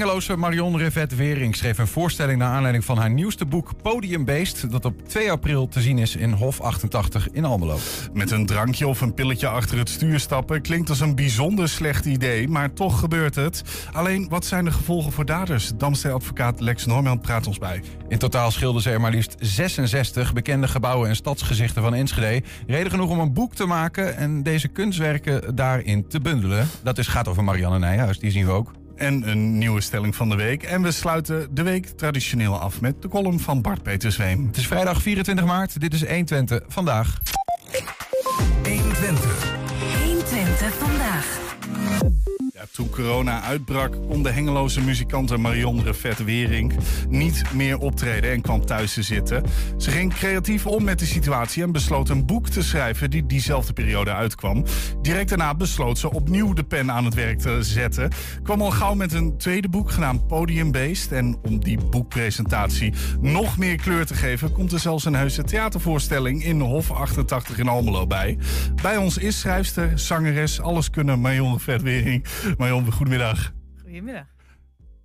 Hengeloze Marion Revet Wering schreef een voorstelling naar aanleiding van haar nieuwste boek Podiumbeest, dat op 2 april te zien is in Hof 88 in Almelo. Met een drankje of een pilletje achter het stuur stappen klinkt als een bijzonder slecht idee, maar toch gebeurt het. Alleen, wat zijn de gevolgen voor daders? Damstee-advocaat Lex Norman praat ons bij. In totaal schilderden ze er maar liefst 66 bekende gebouwen en stadsgezichten van Enschede. Reden genoeg om een boek te maken en deze kunstwerken daarin te bundelen. Dat is, gaat over Marianne Nijhuis, die zien we ook en een nieuwe stelling van de week. En we sluiten de week traditioneel af met de column van Bart Petersweem. Het is vrijdag 24 maart. Dit is 120 vandaag. 120. 120 vandaag. Toen corona uitbrak, kon de hengeloze muzikante Marion Revet Wering niet meer optreden en kwam thuis te zitten. Ze ging creatief om met de situatie en besloot een boek te schrijven die diezelfde periode uitkwam. Direct daarna besloot ze opnieuw de pen aan het werk te zetten. Kwam al gauw met een tweede boek genaamd Podiumbeest. En om die boekpresentatie nog meer kleur te geven, komt er zelfs een heuse theatervoorstelling in Hof 88 in Almelo bij. Bij ons is schrijfster, zangeres, alles kunnen Marion Revet Wering. Marjon, goedemiddag. Goedemiddag.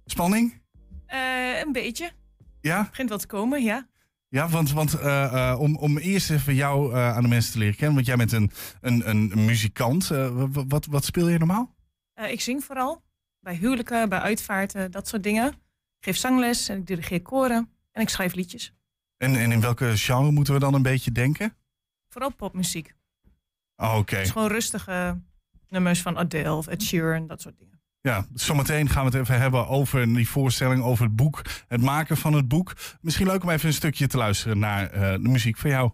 Spanning? Uh, een beetje. Ja? Begint wel te komen, ja. Ja, want, want uh, uh, om, om eerst even jou aan de mensen te leren kennen, want jij bent een, een, een muzikant. wat, wat speel je normaal? ik zing vooral. Bij huwelijken, bij uitvaarten, dat soort dingen. Ik geef zangles en ik dirigeer koren en ik schrijf liedjes. En, en in welke genre moeten we dan een beetje denken? Vooral popmuziek. Oh, Oké. Okay. Het is gewoon rustige nummers van Adele of Ed Sheeran, dat soort dingen. Ja, zometeen gaan we het even hebben over die voorstelling, over het boek, het maken van het boek. Misschien leuk om even een stukje te luisteren naar uh, de muziek van jou.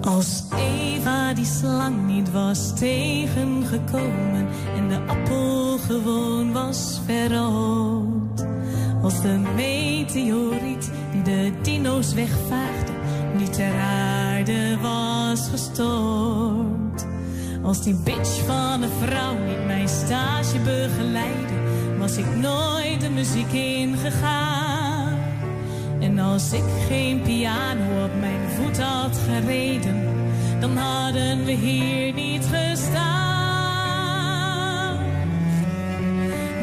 Als Eva die slang niet was tegengekomen en de appel gewoon was verrood. Als de meteoriet die de dino's wegvaagde niet ter aarde was gestort. Als die bitch van een vrouw niet mijn stage begeleidde, was ik nooit de muziek ingegaan. En als ik geen piano op mijn voet had gereden, dan hadden we hier niet gestaan.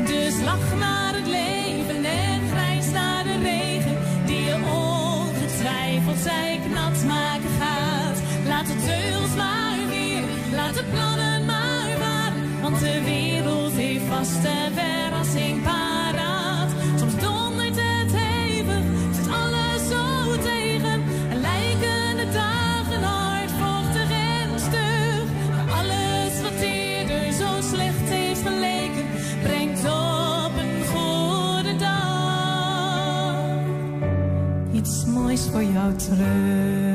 Dus lach naar wereld heeft vast een verrassing paraat. Soms dondert het hevig, zit alles zo tegen, en lijken de dagen hardvochtig en stug. Maar alles wat eerder zo slecht heeft geleken, brengt op een goede dag iets moois voor jou terug.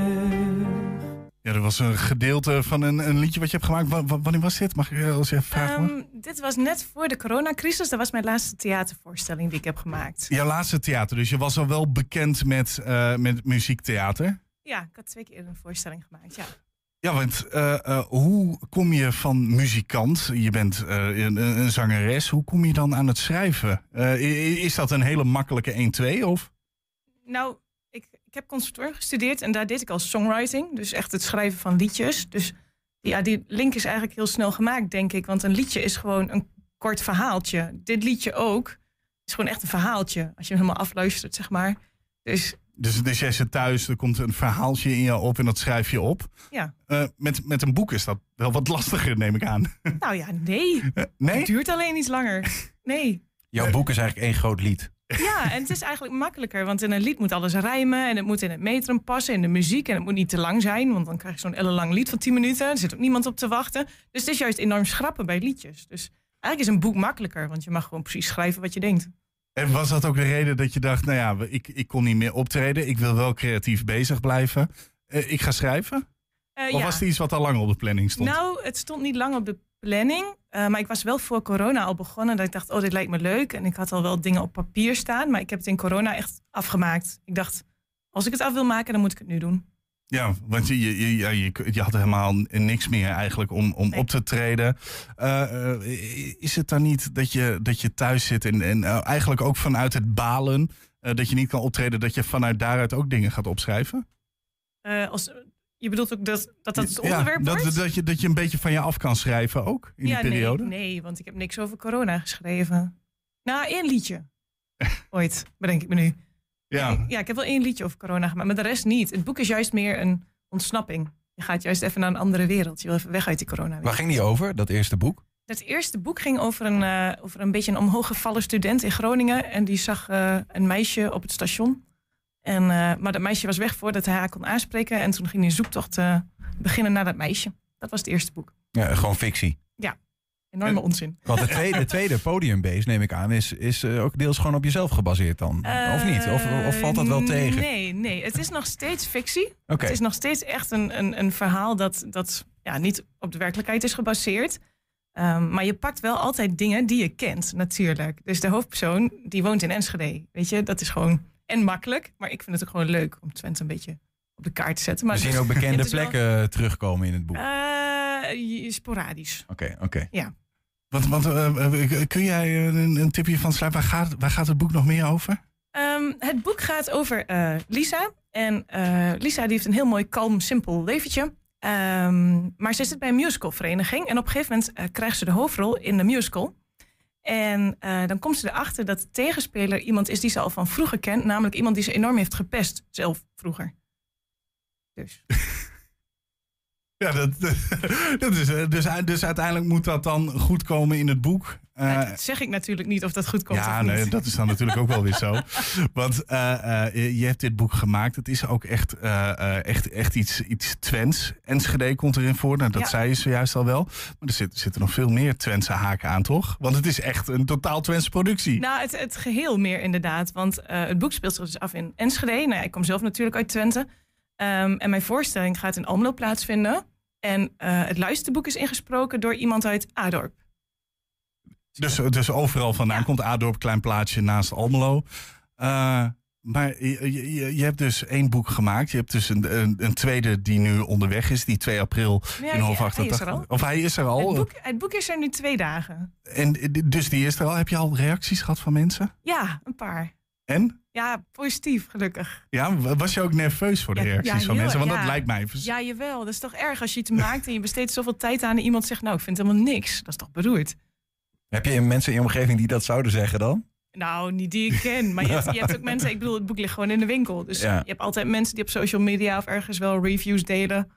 Ja, er was een gedeelte van een, een liedje wat je hebt gemaakt. Wa- wa- wanneer was dit? Mag ik eh, als je even vragen? Ehm, dit was net voor de coronacrisis. Dat was mijn laatste theatervoorstelling die ik heb gemaakt. Jouw laatste theater, dus je was al wel bekend met, eh, met muziektheater. Ja, ik had twee keer een voorstelling gemaakt, ja. Ja, want eh, hoe kom je van muzikant, je bent een, een zangeres, hoe kom je dan aan het schrijven? Is dat een hele makkelijke 1-2 of? Nou, ik, ik heb conservatorium gestudeerd en daar deed ik al songwriting. Dus echt het schrijven van liedjes. Dus ja, die link is eigenlijk heel snel gemaakt, denk ik. Want een liedje is gewoon een kort verhaaltje. Dit liedje ook is gewoon echt een verhaaltje. Als je hem helemaal afluistert, zeg maar. Dus Dus, dus jij zit thuis, er komt een verhaaltje in je op en dat schrijf je op. ja, Eh, met, met een boek is dat wel wat lastiger, neem ik aan. nou ja, nee. Eh, nee? Het duurt alleen iets langer. Nee. Jouw boek is eigenlijk één groot lied. Ja, en het is eigenlijk makkelijker, want in een lied moet alles rijmen en het moet in het metrum passen, in de muziek en het moet niet te lang zijn, want dan krijg je zo'n ellenlang lied van 10 minuten. Er zit ook niemand op te wachten. Dus het is juist enorm schrappen bij liedjes. Dus eigenlijk is een boek makkelijker, want je mag gewoon precies schrijven wat je denkt. En was dat ook de reden dat je dacht, nou ja, ik, ik kon niet meer optreden, ik wil wel creatief bezig blijven. Eh, ik ga schrijven? Eh, Of ja. was het iets wat al lang op de planning stond? Nou, het stond niet lang op de planning. Eh, maar ik was wel voor corona al begonnen. Dat ik dacht, oh, dit lijkt me leuk. En ik had al wel dingen op papier staan. Maar ik heb het in corona echt afgemaakt. Ik dacht, als ik het af wil maken, dan moet ik het nu doen. Ja, want je, je, je, je, je had helemaal niks meer eigenlijk om, om Nee. op te treden. Eh, eh, is het dan niet dat je, dat je thuis zit en, en eigenlijk ook vanuit het balen, dat je niet kan optreden, dat je vanuit daaruit ook dingen gaat opschrijven? Als, Je bedoelt ook dat dat, dat het onderwerp ja, wordt? dat, dat, je, dat je een beetje van je af kan schrijven ook in ja, die periode? Nee, nee, want ik heb niks over corona geschreven. Nou, één liedje. Ooit, bedenk ik me nu. Ja. Ja, ik heb wel één liedje over corona gemaakt, maar de rest niet. Het boek is juist meer een ontsnapping. Je gaat juist even naar een andere wereld. Je wil even weg uit die corona. Waar ging die over, dat eerste boek? Het eerste boek ging over een, eh, over een beetje een omhooggevallen student in Groningen. En die zag eh, een meisje op het station. En, eh, maar dat meisje was weg voordat hij haar kon aanspreken. En toen ging hij een zoektocht eh, beginnen naar dat meisje. Dat was het eerste boek. Ja, gewoon fictie. Enorme En- onzin. Want de tweede, de tweede podiumbase, neem ik aan, is, is eh, ook deels gewoon op jezelf gebaseerd dan. of niet? Of, of valt dat wel tegen? Nee, nee. Het is nog steeds fictie. Het is nog steeds echt een, een, een verhaal dat, dat ja, niet op de werkelijkheid is gebaseerd. Ehm, maar je pakt wel altijd dingen die je kent, natuurlijk. Dus de hoofdpersoon, die woont in Enschede. Weet je, dat is gewoon en makkelijk. Maar ik vind het ook gewoon leuk om Twente een beetje op de kaart te zetten. Maar We zien ook bekende wel- plekken terugkomen in het boek. Eh, sporadisch. Oké, oké. Want, want eh, eh, kun jij eh, een, een tipje van sluit? Waar gaat, waar gaat het boek nog meer over? Ehm, het boek gaat over eh, Lisa. En eh, Lisa die heeft een heel mooi, kalm, simpel leventje. Ehm, maar ze zit bij een musicalvereniging. En op een gegeven moment eh, krijgt ze de hoofdrol in de musical. En eh, dan komt ze erachter dat de tegenspeler iemand is die ze al van vroeger kent. Namelijk iemand die ze enorm heeft gepest, zelf vroeger. Dus. Ja, dat, dat is, eh, dus, dus uiteindelijk moet dat dan goed komen in het boek. Eh, Ja, dat zeg ik natuurlijk niet of dat goed komt ja, of niet. nee, dat is dan natuurlijk ook wel weer zo. Want eh, eh, je hebt dit boek gemaakt. Het is ook echt, echt, echt iets, iets Twents. Enschede komt erin voor. Nou, dat Ja. zei je zojuist al wel. Maar er zit- zitten nog veel meer Twentse haken aan, toch? Want het is echt een totaal Twentse productie. Nou, het, het geheel meer inderdaad. Want het boek speelt zich dus af in Enschede. Nou, ja, ik kom zelf natuurlijk uit Twente. Ehm, en mijn voorstelling gaat in Almelo plaatsvinden. En het luisterboek is ingesproken door iemand uit Adorp. Dus, dus overal vandaan Ja. komt Adorp, klein plaatsje naast Almelo. Eh, maar je, je, je hebt dus één boek gemaakt. Je hebt dus een, een, een tweede die nu onderweg is. Die 2 april Ja, in Hof ja, hij is 88. er al. Of hij is er al. Het boek, het boek is er nu twee dagen. En dus die is er al. Heb je al reacties gehad van mensen? Ja, een paar. En? Ja, positief, gelukkig. Ja, was je ook nerveus voor de Ja, reacties ja, van mensen? Want dat lijkt mij... Ja, jawel. Dat is toch erg als je iets maakt en je besteedt zoveel tijd aan en iemand zegt, nou, ik vind helemaal niks. Dat is toch beroerd? Heb je mensen in je omgeving die dat zouden zeggen dan? Nou, niet die ik ken. Maar je hebt, je hebt ook mensen, ik bedoel, het boek ligt gewoon in de winkel. Dus Ja. je hebt altijd mensen die op social media of ergens wel reviews delen.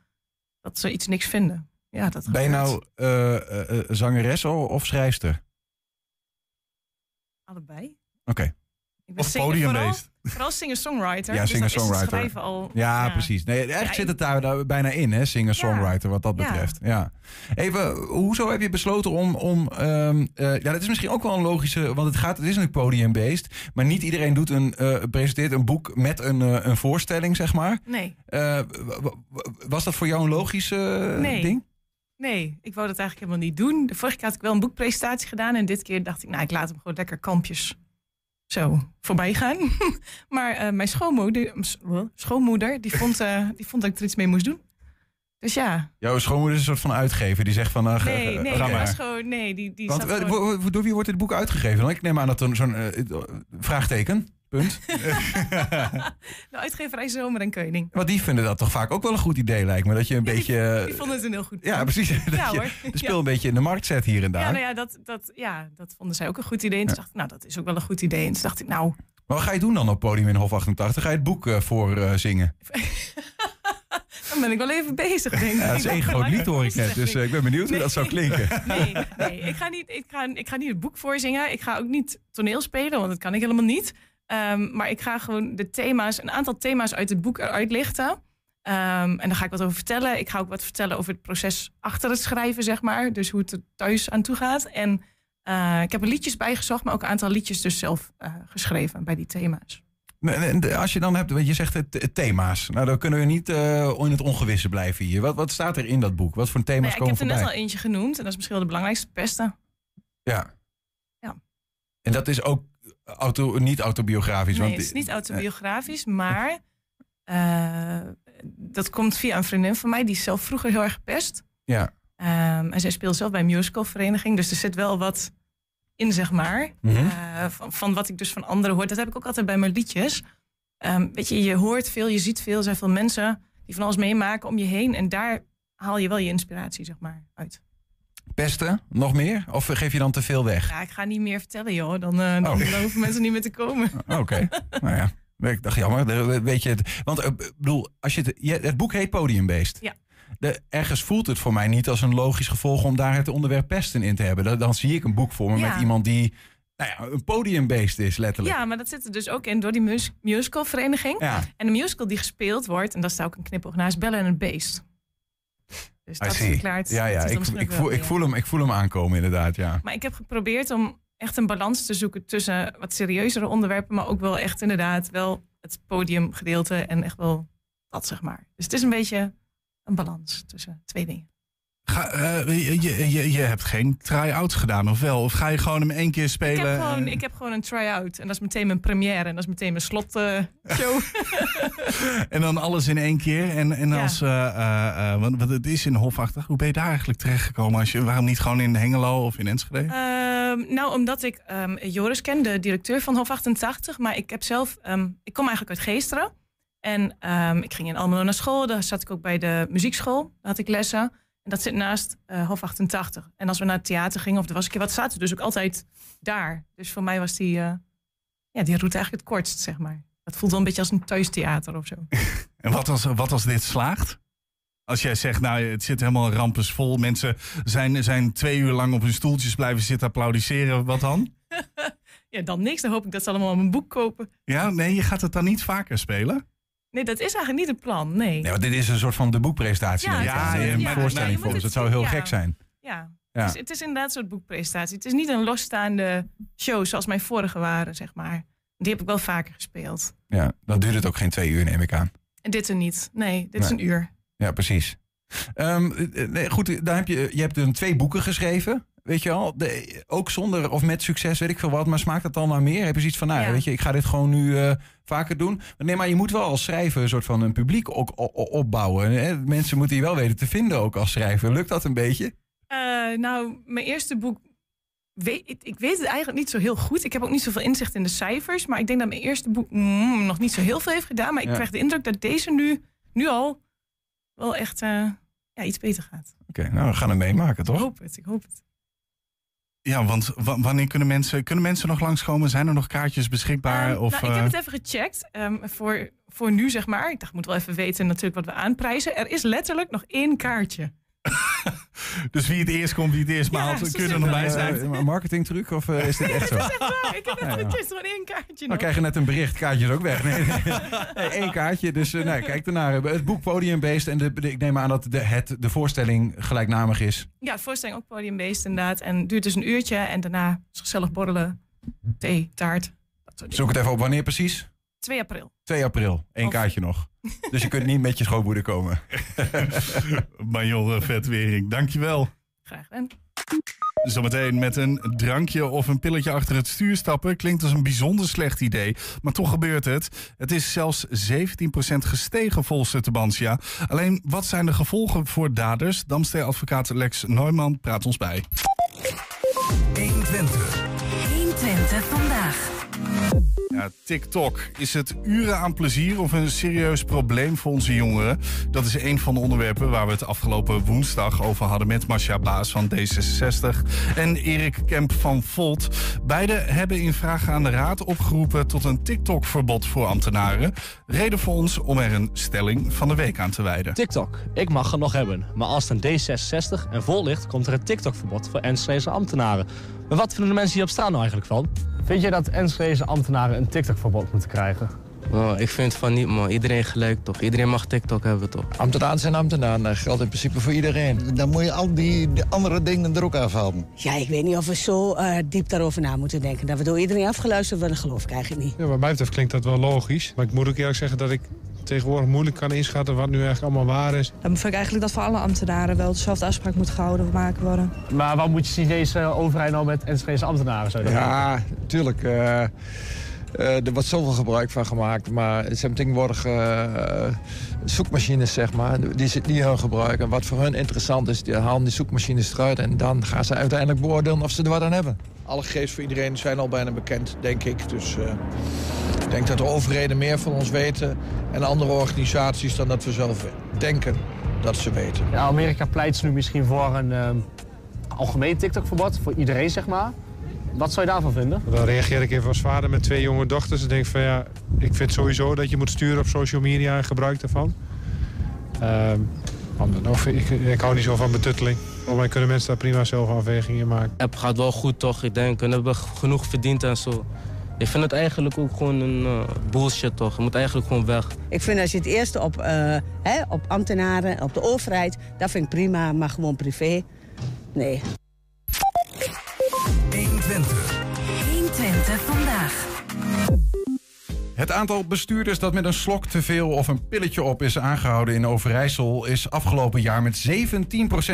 Dat ze iets niks vinden. Ja, dat Ben je nou eh, eh, eh, zangeres of schrijfster? Allebei. Oké. Ik ben Of singer- podiumbeest. Vooral, vooral singer-songwriter. Ja, dus singer-songwriter. schrijven al. Ja, precies. Nee, eigenlijk Ja, zit het daar, daar bijna in, hè? Singer-songwriter, wat dat betreft. Ja. Even, hoezo heb je besloten om... om ehm, eh, ja, dat is misschien ook wel een logische... Want het, gaat, het is een podium-based. Maar niet iedereen doet een, eh, presenteert een boek met een, eh, een voorstelling, zeg maar. Nee, was dat voor jou een logisch Nee. ding? nee, ik wou dat eigenlijk helemaal niet doen. De vorige keer had ik wel een boekpresentatie gedaan. En dit keer dacht ik, nou, ik laat hem gewoon lekker kampjes zo voorbij gaan. maar eh, mijn schoonmoeder, schoonmoeder die, vond, eh, die vond dat ik er iets mee moest doen. Dus ja, Jouw schoonmoeder is een soort van uitgever. Die zegt van... eh, nee, nee, ga maar. gewoon, nee, die, die Want gewoon- door wie wordt dit boek uitgegeven dan? Ik neem aan dat er zo'n vraagteken, punt. de uitgeverij Zomer en Keuning. Want die vinden dat toch vaak ook wel een goed idee, lijkt me. Dat je een Ja, beetje... eh, Die vonden het een heel goed ja, precies. Dat Ja, je hoor. de speel Ja. een beetje in de markt zet hier en daar. Ja, nou ja, dat, dat, ja, dat vonden zij ook een goed idee. En toen dacht ik, nou, dat is ook wel een goed idee. En toen dacht ik, nou, Maar wat ga je doen dan op podium in Hof 88? Ga je het boek eh, voor eh, zingen? dan ben ik wel even bezig, denk ik. Ja, dat is één groot lied hoor ik net. Dus ik ben benieuwd hoe dat zou klinken. Nee, nee ik, ga niet, ik, ga, ik ga niet het boek voorzingen. Ik ga ook niet toneel spelen, want dat kan ik helemaal niet. Ehm, maar ik ga gewoon de thema's, een aantal thema's uit het boek eruit lichten. Ehm, en daar ga ik wat over vertellen. Ik ga ook wat vertellen over het proces achter het schrijven, zeg maar. Dus hoe het er thuis aan toe gaat. En eh, ik heb er liedjes bijgezocht, maar ook een aantal liedjes dus zelf eh, geschreven bij die thema's. Als je dan hebt, want je zegt het, thema's. Nou, dan kunnen we niet eh, in het ongewisse blijven hier. Wat, wat staat er in dat boek? Wat voor thema's Nou ja, ik komen heb er net voorbij? al eentje genoemd. En dat is misschien wel de belangrijkste, pesten. Ja. Ja. En dat is ook auto, niet autobiografisch. Nee, want, het is niet autobiografisch, maar eh, dat komt via een vriendin van mij. Die is zelf vroeger heel erg gepest. Ja. Ehm, en zij speelt zelf bij een musicalvereniging. Dus er zit wel wat in, zeg maar. Mhm. eh, van, van wat ik dus van anderen hoor. Dat heb ik ook altijd bij mijn liedjes. Ehm, weet je, je hoort veel, je ziet veel. Er zijn veel mensen die van alles meemaken om je heen. En daar haal je wel je inspiratie, zeg maar, uit. Pesten, nog meer? Of geef je dan te veel weg? Ja, ik ga niet meer vertellen, joh. Dan, eh, dan, Oh. dan hoeven mensen niet meer te komen. Oké, nou ja. Ik dacht, jammer. Weet je het, want eh, ik bedoel, als je het, het boek heet Podiumbeest. Ja. De, ergens voelt het voor mij niet als een logisch gevolg om daar het onderwerp pesten in te hebben. Dan, dan zie ik een boek voor me Ja. met iemand die nou ja, een podiumbeest is, letterlijk. Ja, maar dat zit er dus ook in door die mus musicalvereniging. Ja. En de musical die gespeeld wordt, en daar staat ook een knipoog naast, Bellen en het Beest. Dus dat. Ja, ja. Ik, ik, voel, ik, voel hem, ik voel hem aankomen, inderdaad. Ja. Maar ik heb geprobeerd om echt een balans te zoeken tussen wat serieuzere onderwerpen, maar ook wel echt inderdaad wel het podiumgedeelte en echt wel dat, zeg maar. Dus het is een beetje een balans tussen twee dingen. Ga, eh, je, je, je, hebt geen try-outs gedaan, of wel? Of ga je gewoon hem één keer Ik spelen? heb, gewoon, eh, ik heb gewoon een try-out en dat is meteen mijn première en dat is meteen mijn slotshow. En dan alles in één keer. En, en Ja. als, eh, eh, eh, want, want het is in Hofachtig. Hoe ben je daar eigenlijk terechtgekomen? Als je, waarom niet gewoon in Hengelo of in Enschede? Ehm, nou, omdat ik ehm, Joris ken, de directeur van Hof 88. Maar ik heb zelf, ehm, ik kom eigenlijk uit Geesteren. En ik ging in Almelo naar school. Daar zat ik ook bij de muziekschool. Daar had ik lessen. En dat zit naast eh, Hof 88. En als we naar het theater gingen of er was een keer wat, zaten we dus ook altijd daar. Dus voor mij was die, eh, ja, die route eigenlijk het kortst, zeg maar. Dat voelt wel een beetje als een thuistheater of zo. En wat als, wat als dit slaagt? Als jij zegt, nou, het zit helemaal rampensvol. Mensen zijn, zijn twee uur lang op hun stoeltjes blijven zitten applaudisseren. Wat dan? Ja, dan niks. Dan hoop ik dat ze allemaal mijn boek kopen. Ja, nee, je gaat het dan niet vaker spelen? Nee, dat is eigenlijk niet het plan. Nee. Nee, want dit is een soort van de boekpresentatie. Ja, is Ja, een- een ja, voorstelling Het zou heel gek ja. zijn. Ja, Ja. Het, is, het is inderdaad een soort boekpresentatie. Het is niet een losstaande show zoals mijn vorige waren, zeg maar. Die heb ik wel vaker gespeeld. Ja, dan duurt het ook geen twee uur, neem ik aan. En dit er niet. Nee, dit is een uur. Ja, precies. Ehm, eh, nee, goed, daar heb je, je hebt dan twee boeken geschreven. Weet je wel, de, ook zonder of met succes, weet ik veel wat. Maar smaakt het dan naar meer? Heb je zoiets van, nou ja, weet je, ik ga dit gewoon nu eh, vaker doen. Nee, maar je moet wel als schrijver een soort van een publiek ook opbouwen. Hè? Mensen moeten je wel weten te vinden ook als schrijver. Lukt dat een beetje? Eh, nou, mijn eerste boek. Weet, ik, ik weet het eigenlijk niet zo heel goed. Ik heb ook niet zoveel inzicht in de cijfers. Maar ik denk dat mijn eerste boek mm, nog niet zo heel veel heeft gedaan. Maar ik Ja. krijg de indruk dat deze nu, nu al wel echt eh, ja, iets beter gaat. Oké, nou, we gaan het meemaken, Ik toch? hoop het, ik hoop het. Ja, want wa- wanneer kunnen mensen, kunnen mensen nog langskomen? Zijn er nog kaartjes beschikbaar? Ehm, of, nou, ik heb eh, het even gecheckt ehm, voor, voor nu, zeg maar. Ik dacht, ik moet wel even weten natuurlijk wat we aanprijzen. Er is letterlijk nog één kaartje. Dus wie het eerst komt, wie het eerst Ja, maalt, zo kun je er nog bij zijn. Eh, een marketingtruc of eh, is dit echt zo? Ah, ik heb Ja, even ja. gecheckt, gewoon één kaartje Dan nog. krijg je net een bericht, kaartjes ook weg. Nee, nee. Nee, één kaartje. Dus eh, nou, kijk ernaar. Het boek Podiumbeest. En de, de- ik neem aan dat de, het, de voorstelling gelijknamig is. Ja, voorstelling ook podiumbeest inderdaad. En het duurt dus een uurtje. En daarna is gezellig borrelen, thee, taart. Dat. Zoek het even op. Wanneer precies? 2 april. 2 april. Eén Of- kaartje nog. Dus je kunt niet met je schoonmoeder komen. Major Vetvering, dankjewel. Graag gedaan. Zometeen met een drankje of een pilletje achter het stuur stappen klinkt als een bijzonder slecht idee. Maar toch gebeurt het. Het is zelfs 17% gestegen volgens de Bansia. Alleen wat zijn de gevolgen voor daders? Damster-advocaat Lex Neumann praat ons bij. 120 vandaag. Ja, TikTok. Is het uren aan plezier of een serieus probleem voor onze jongeren? Dat is een van de onderwerpen waar we het afgelopen woensdag over hadden met Marcia Baas van D66 en Erik Kemp van Volt. Beide hebben in vraag aan de Raad opgeroepen tot een TikTok-verbod voor ambtenaren. Reden voor ons om er een stelling van de week aan te wijden. TikTok, ik mag het nog hebben. Maar als het een D66 en vol ligt, komt er een TikTok-verbod voor Enschedeze ambtenaren. Maar wat vinden de mensen hier op straat nou eigenlijk van? Vind je dat Enschedeze ambtenaren een TikTok-verbod moeten krijgen? Oh, ik vind van niet, man. Iedereen gelijk, toch? Iedereen mag TikTok hebben, toch? Ambtenaren zijn ambtenaren, dat geldt in principe voor iedereen. Dan moet je al die, die andere dingen er ook afhalen. Ja, ik weet niet of we zo eh, diep daarover na moeten denken. Dat we door iedereen afgeluisterd worden, geloof ik eigenlijk niet. Ja, wat mij betreft klinkt dat wel logisch. Maar ik moet ook eerlijk zeggen dat ik tegenwoordig moeilijk kan inschatten wat nu eigenlijk allemaal waar is. Dan vind ik eigenlijk dat voor alle ambtenaren wel dezelfde afspraak moet gehouden maken worden. Maar wat moet je zien deze overheid nou met Enschedeze ambtenaren? Zo Ja, tuurlijk. eh, eh, er wordt zoveel gebruik van gemaakt. Maar het zijn tegenwoordig eh, zoekmachines, zeg maar. Die, ze- die hun gebruiken. En wat voor hun interessant is, die halen die zoekmachines eruit. En dan gaan ze uiteindelijk beoordelen of ze er wat aan hebben. Alle gegevens voor iedereen zijn al bijna bekend, denk ik. Dus eh, Ik denk dat de overheden meer van ons weten en andere organisaties dan dat we zelf denken dat ze weten. Ja, Amerika pleit nu misschien voor een ehm, algemeen TikTok-verbod, voor iedereen zeg maar. Wat zou je daarvan vinden? Dan reageer ik even als vader met twee jonge dochters. En denk van ja, ik vind sowieso dat je moet sturen op social media en gebruik daarvan. Ehm, of, ik, ik hou niet zo van betutteling. Volgens mij kunnen mensen daar prima zelf afwegingen in maken. De app gaat wel goed toch? Ik denk, we hebben genoeg verdiend en zo. Ik vind het eigenlijk ook gewoon een eh, bullshit toch? Je moet eigenlijk gewoon weg. Ik vind als je het eerste op, eh, hè, op ambtenaren, op de overheid, dat vind ik prima, maar gewoon privé. Nee. Het aantal bestuurders dat met een slok te veel of een pilletje op is aangehouden in Overijssel is afgelopen jaar met 17%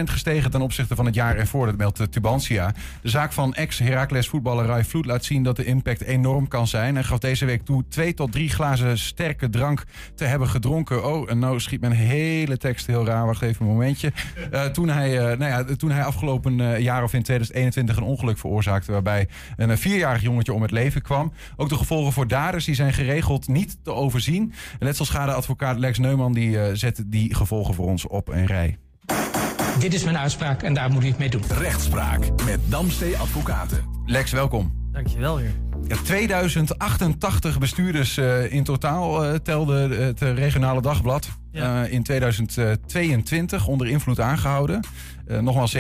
gestegen ten opzichte van het jaar ervoor. Dat meldt Tubantia. De zaak van ex-Heracles voetballer Rai Vloed laat zien dat de impact enorm kan zijn. En gaf deze week toe twee tot drie glazen sterke drank te hebben gedronken. Oh, en nou schiet mijn hele tekst heel raar. Wacht even een momentje. Uh, toen, hij, uh, nou ja, toen hij afgelopen uh, jaar of in 2021 een ongeluk veroorzaakte waarbij een vierjarig jongetje om het leven kwam. Ook de gevolgen voor daders die zijn geregeld geregeld niet te overzien. Letselschadeadvocaat Lex Neumann die, uh, zet die gevolgen voor ons op een rij. Dit is mijn uitspraak en daar moet u het mee doen. Rechtspraak met Damstee Advocaten. Lex, welkom. Dankjewel weer. Ja, 2088 bestuurders uh, in totaal uh, telde het regionale dagblad. Ja. in 2022 onder invloed aangehouden. Nogmaals 17%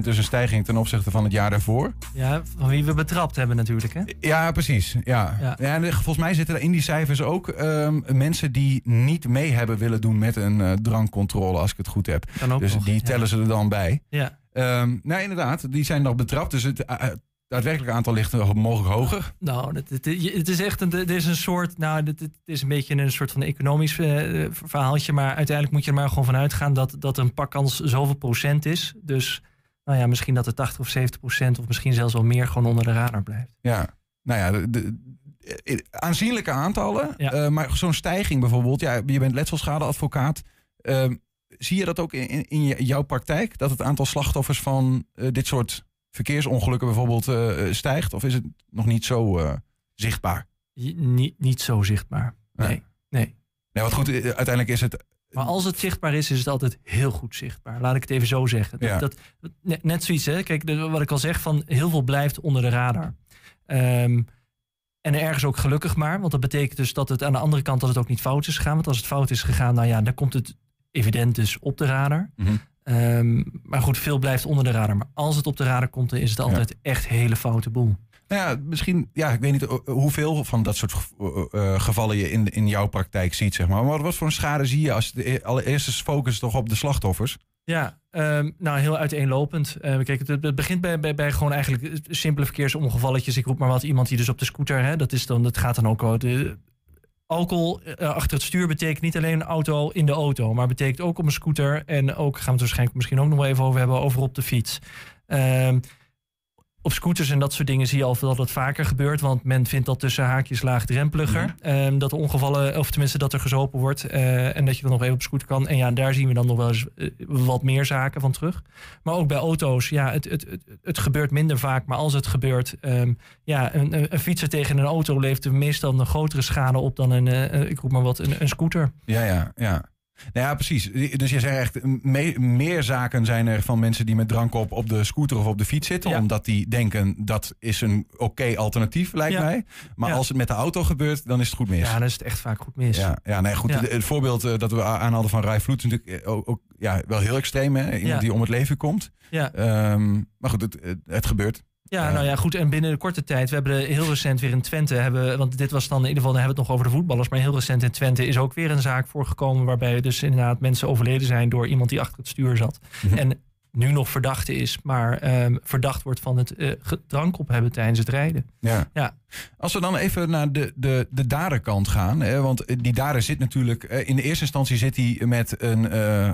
dus een stijging ten opzichte van het jaar daarvoor. Ja, van wie we betrapt hebben natuurlijk. Hè? Ja, precies. Ja. Ja. ja en volgens mij zitten er in die cijfers ook um, mensen die niet mee hebben willen doen met een drankcontrole, als ik het goed heb. dus nog, die tellen ze er dan bij. Ja. Um, nou, inderdaad, die zijn nog betrapt. Dus het, uh, het daadwerkelijke aantal ligt mogelijk hoger. Nou, het, het, het is echt een, het is een soort, nou, het, het is een beetje een soort van economisch uh, verhaaltje, maar uiteindelijk moet je er maar gewoon van uitgaan dat, dat een pakkans zoveel procent is. Dus, nou ja, misschien dat het 80 of 70 procent of misschien zelfs wel meer gewoon onder de radar blijft. Ja, nou ja, de, de, de aanzienlijke aantallen, ja. uh, maar zo'n stijging bijvoorbeeld, ja, je bent letselschadeadvocaat. Uh, zie je dat ook in, in jouw praktijk, dat het aantal slachtoffers van dit soort verkeersongelukken bijvoorbeeld uh, stijgt? Of is het nog niet zo uh, zichtbaar? Niet, niet zo zichtbaar. Nee. nee. nee. Nee, wat goed, uiteindelijk is het. Maar als het zichtbaar is, is het altijd heel goed zichtbaar. Laat ik het even zo zeggen. Dat, ja. dat, net, net zoiets, hè? Kijk, de, wat ik al zeg, van heel veel blijft onder de radar. Um, en ergens ook gelukkig maar, want dat betekent dus dat het aan de andere kant dat het ook niet fout is gegaan. Want als het fout is gegaan, nou ja, dan komt het evident dus op de radar. Mm -hmm. Um, maar goed, veel blijft onder de radar. Maar als het op de radar komt, dan is het altijd ja. echt hele foute boel. Nou ja, misschien, ja, ik weet niet hoeveel van dat soort uh, gevallen je in, in jouw praktijk ziet, zeg maar. Maar wat voor een schade zie je als de allereerste focus toch op de slachtoffers? Ja, um, nou heel uiteenlopend. Uh, kijk, het, het begint bij, bij, bij, gewoon eigenlijk simpele verkeersongevalletjes. Ik roep maar wat, iemand die dus op de scooter, hè, dat, is dan, dat gaat dan ook... De, alcohol uh, achter het stuur betekent niet alleen een auto in de auto, maar betekent ook op een scooter en ook gaan we het waarschijnlijk misschien ook nog wel even over hebben over op de fiets. Uh, op scooters en dat soort dingen zie je al dat het vaker gebeurt, want men vindt dat tussen haakjes laagdrempeliger. Ja. Uh, dat er ongevallen, of tenminste dat er gezopen wordt uh, en dat je dan nog even op scooter kan. En ja, daar zien we dan nog wel eens uh, wat meer zaken van terug. Maar ook bij auto's, ja, het, het, het, het gebeurt minder vaak, maar als het gebeurt, um, ja, een, een, fietser tegen een auto levert meestal een grotere schade op dan een, ik roep maar wat, een, een scooter. Ja, ja, ja. Nou ja, precies. Dus je zegt echt, me meer zaken zijn er van mensen die met drank op op de scooter of op de fiets zitten. Ja. Omdat die denken, dat is een oké okay alternatief, lijkt ja. mij. Maar ja. als het met de auto gebeurt, dan is het goed mis. Ja, dan is het echt vaak goed mis. Ja, ja nee, goed. Het, het voorbeeld uh, dat we aanhaalden van Rai Vloed is natuurlijk ook, ook, ja, wel heel extreem. Hè? Iemand die om het leven komt. Ja. Um, maar goed, het, het, het gebeurt. Ja, nou ja, goed. En binnen de korte tijd, we hebben heel recent weer in Twente, hebben, want dit was dan in ieder geval, dan hebben we het nog over de voetballers, maar heel recent in Twente is ook weer een zaak voorgekomen waarbij dus inderdaad mensen overleden zijn door iemand die achter het stuur zat. Mm -hmm. En nu nog verdachte is, maar um, verdacht wordt van het uh, drank op hebben tijdens het rijden. Ja. ja. Als we dan even naar de, de, de daderkant gaan, hè, want die dader zit natuurlijk, in de eerste instantie zit hij met een uh,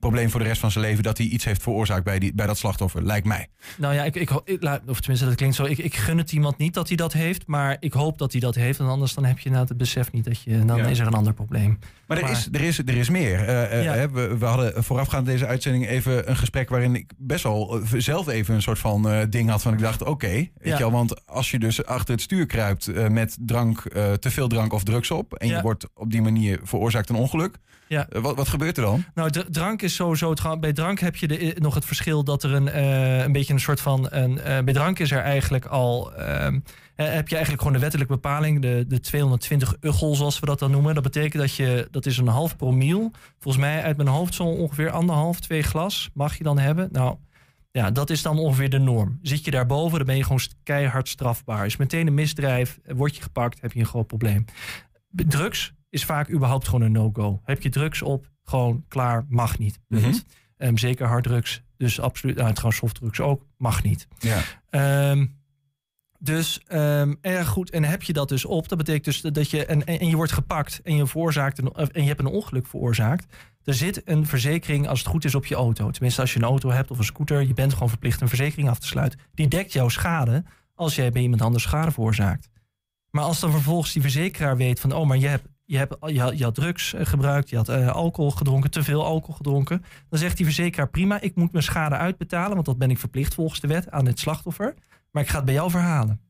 probleem voor de rest van zijn leven dat hij iets heeft veroorzaakt bij, die, bij dat slachtoffer, lijkt mij. Nou ja, ik, ik, ik, of tenminste dat klinkt zo, ik, ik gun het iemand niet dat hij dat heeft, maar ik hoop dat hij dat heeft, en anders dan heb je nou het besef niet dat je, dan ja. is er een ander probleem. Maar er, is, er, is, er is meer. Uh, ja. we, we hadden voorafgaand deze uitzending even een gesprek waarin ik best wel eh, zelf even een soort van eh, ding had van ik dacht, oké, Ja. want als je dus achter het stuur kruipt eh, met drank, eh, te veel drank of drugs op en Ja. je wordt op die manier veroorzaakt een ongeluk, Ja. eh, wat, wat gebeurt er dan? Nou, dr- drank is sowieso. Bij drank heb je de, nog het verschil dat er een, een beetje een soort van. Een, bij drank is er eigenlijk al. ehm, eh, heb je eigenlijk gewoon de wettelijke bepaling, de, de 220 uggel, zoals we dat dan noemen. Dat betekent dat je, dat is een half promiel. Volgens mij uit mijn hoofd zo ongeveer anderhalf, twee glas mag je dan hebben. Nou, ja, dat is dan ongeveer de norm. Zit je daarboven, dan ben je gewoon keihard strafbaar. Is meteen een misdrijf, word je gepakt, heb je een groot probleem. Drugs is vaak überhaupt gewoon een no-go. Heb je drugs op, gewoon klaar, mag niet. Punt. Mhm. Ehm, zeker harddrugs, dus absoluut, nou, trouwens softdrugs ook, mag niet. Ja. Ehm, dus ehm, erg goed. En heb je dat dus op, dat betekent dus dat je. En, en, je wordt gepakt en je, veroorzaakt een, en je hebt een ongeluk veroorzaakt. Er zit een verzekering, als het goed is, op je auto. Tenminste, als je een auto hebt of een scooter, je bent gewoon verplicht een verzekering af te sluiten. Die dekt jouw schade als jij bij iemand anders schade veroorzaakt. Maar als dan vervolgens die verzekeraar weet van, oh, maar je hebt. Je, hebt, je, had, je drugs eh, gebruikt, je had eh, alcohol gedronken, te veel alcohol gedronken. Dan zegt die verzekeraar prima, ik moet mijn schade uitbetalen, want dat ben ik verplicht volgens de wet aan het slachtoffer. Maar ik ga het bij jou verhalen.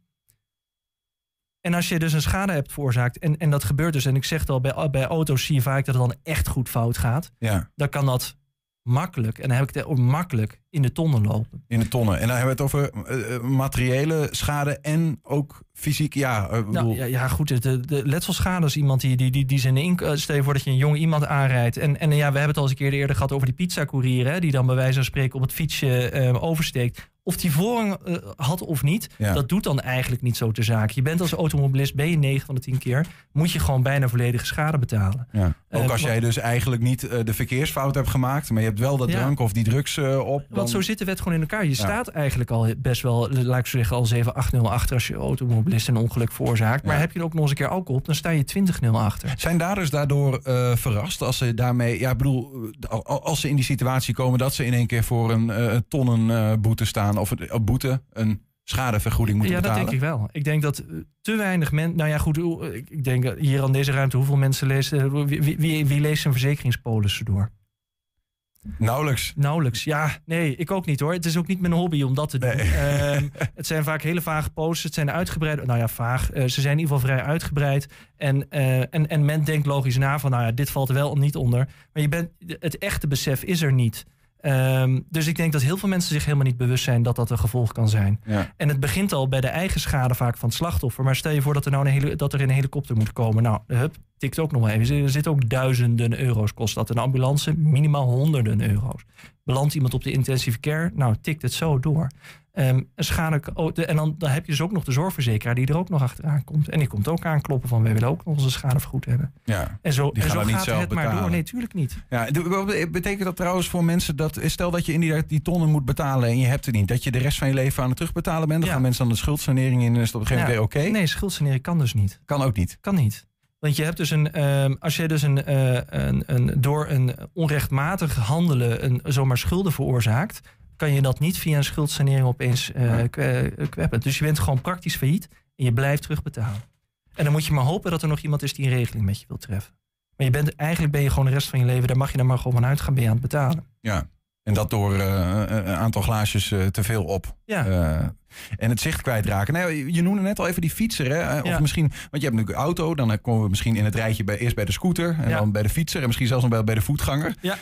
En als je dus een schade hebt veroorzaakt, en, en dat gebeurt dus, en ik zeg het al, bij, bij auto's zie je vaak dat het dan echt goed fout gaat. Ja. Dan kan dat makkelijk, en dan heb ik het makkelijk, in de tonnen lopen. In de tonnen. En dan hebben we het over eh, eh, materiële schade en ook fysiek. Ja, bedoel, Nou, ja, ja, goed. De, de letselschade is iemand die, die, die, die zijn ink... eh, Stel je voor dat je een jong iemand aanrijdt. En, en ja, we hebben het al eens een keer eerder gehad over die pizzacourier... Hè, die dan bij wijze van spreken op het fietsje oversteekt. Of die voorrang eh, had of niet, Ja. dat doet dan eigenlijk niet zo ter zake. Je bent als automobilist, ben je 9 van de 10 keer... moet je gewoon bijna volledige schade betalen. ja. Ook Eh, als jij dus eigenlijk niet eh, de verkeersfout hebt gemaakt, maar je hebt wel dat drank of die drugs op. dan- Want zo zit de wet gewoon in elkaar. Je staat eigenlijk al best wel, laat ik zo zeggen, al 7, 8-0 achter als je automobilist een ongeluk veroorzaakt. Maar heb je er ook nog eens een keer alcohol op, dan sta je 20-0 achter. Zijn daders daardoor verrast als ze daarmee, ja, ik bedoel, al- als ze in die situatie komen dat ze in één keer voor een eh, tonnen boete staan of een boete, een schadevergoeding moeten Ja, dat betalen? denk ik wel. Ik denk dat eh, te weinig mensen. Nou ja, goed. hoe- Ik denk dat hier aan deze ruimte, hoeveel mensen lezen. Wie, wie, wie, leest een verzekeringspolissen door? Nauwelijks. Nauwelijks. Ja, nee, ik ook niet hoor. Het is ook niet mijn hobby om dat te doen. Ehm, het zijn vaak hele vage posts. Het zijn uitgebreid. Nou ja, vaag. Eh, ze zijn in ieder geval vrij uitgebreid. En, eh, en, en men denkt logisch na van, nou ja, dit valt er wel niet onder. Maar je bent, het echte besef is er niet. Ehm, dus ik denk dat heel veel mensen zich helemaal niet bewust zijn dat dat een gevolg kan zijn. Ja. En het begint al bij de eigen schade vaak van het slachtoffer. Maar stel je voor dat er nou een, hele, dat er een helikopter moet komen. Nou, hup, tikt ook nog wel even. Er zitten ook duizenden euro's. Kost dat een ambulance? Minimaal honderden euro's. Belandt iemand op de intensive care? Nou, tikt het zo door. Een schade, oh, de- en dan, dan heb je dus ook nog de zorgverzekeraar die er ook nog achteraan komt. En die komt ook aankloppen van wij willen ook onze schade vergoed hebben. Ja. En zo, en zo niet gaat zelf het maar betalen. door. Nee, tuurlijk niet. Ja, betekent dat trouwens voor mensen dat, stel dat je inderdaad die tonnen moet betalen en je hebt het niet, dat je de rest van je leven aan het terugbetalen bent? Dan gaan mensen dan de schuldsanering in en is het op een gegeven moment Ja. oké? Nee, schuldsanering kan dus niet. Kan ook niet. Kan niet. Want je hebt dus een, ehm, als je dus een, eh, een, een, door een onrechtmatig handelen een, zomaar schulden veroorzaakt, kan je dat niet via een schuldsanering opeens kwe- kweppen. Dus je bent gewoon praktisch failliet en je blijft terugbetalen. En dan moet je maar hopen dat er nog iemand is die een regeling met je wil treffen. Maar je bent, eigenlijk ben je gewoon de rest van je leven, daar mag je dan maar gewoon van uitgaan, ben je aan het betalen. Ja. En dat door eh, een aantal glaasjes te veel op. Ja. En het zicht kwijtraken. Nou, ja, je noemde net al even die fietser. Hè? Of Ja. misschien, want je hebt natuurlijk auto. Dan komen we misschien in het rijtje bij, eerst bij de scooter. En Ja. dan bij de fietser. En misschien zelfs nog bij, bij de voetganger. Ja,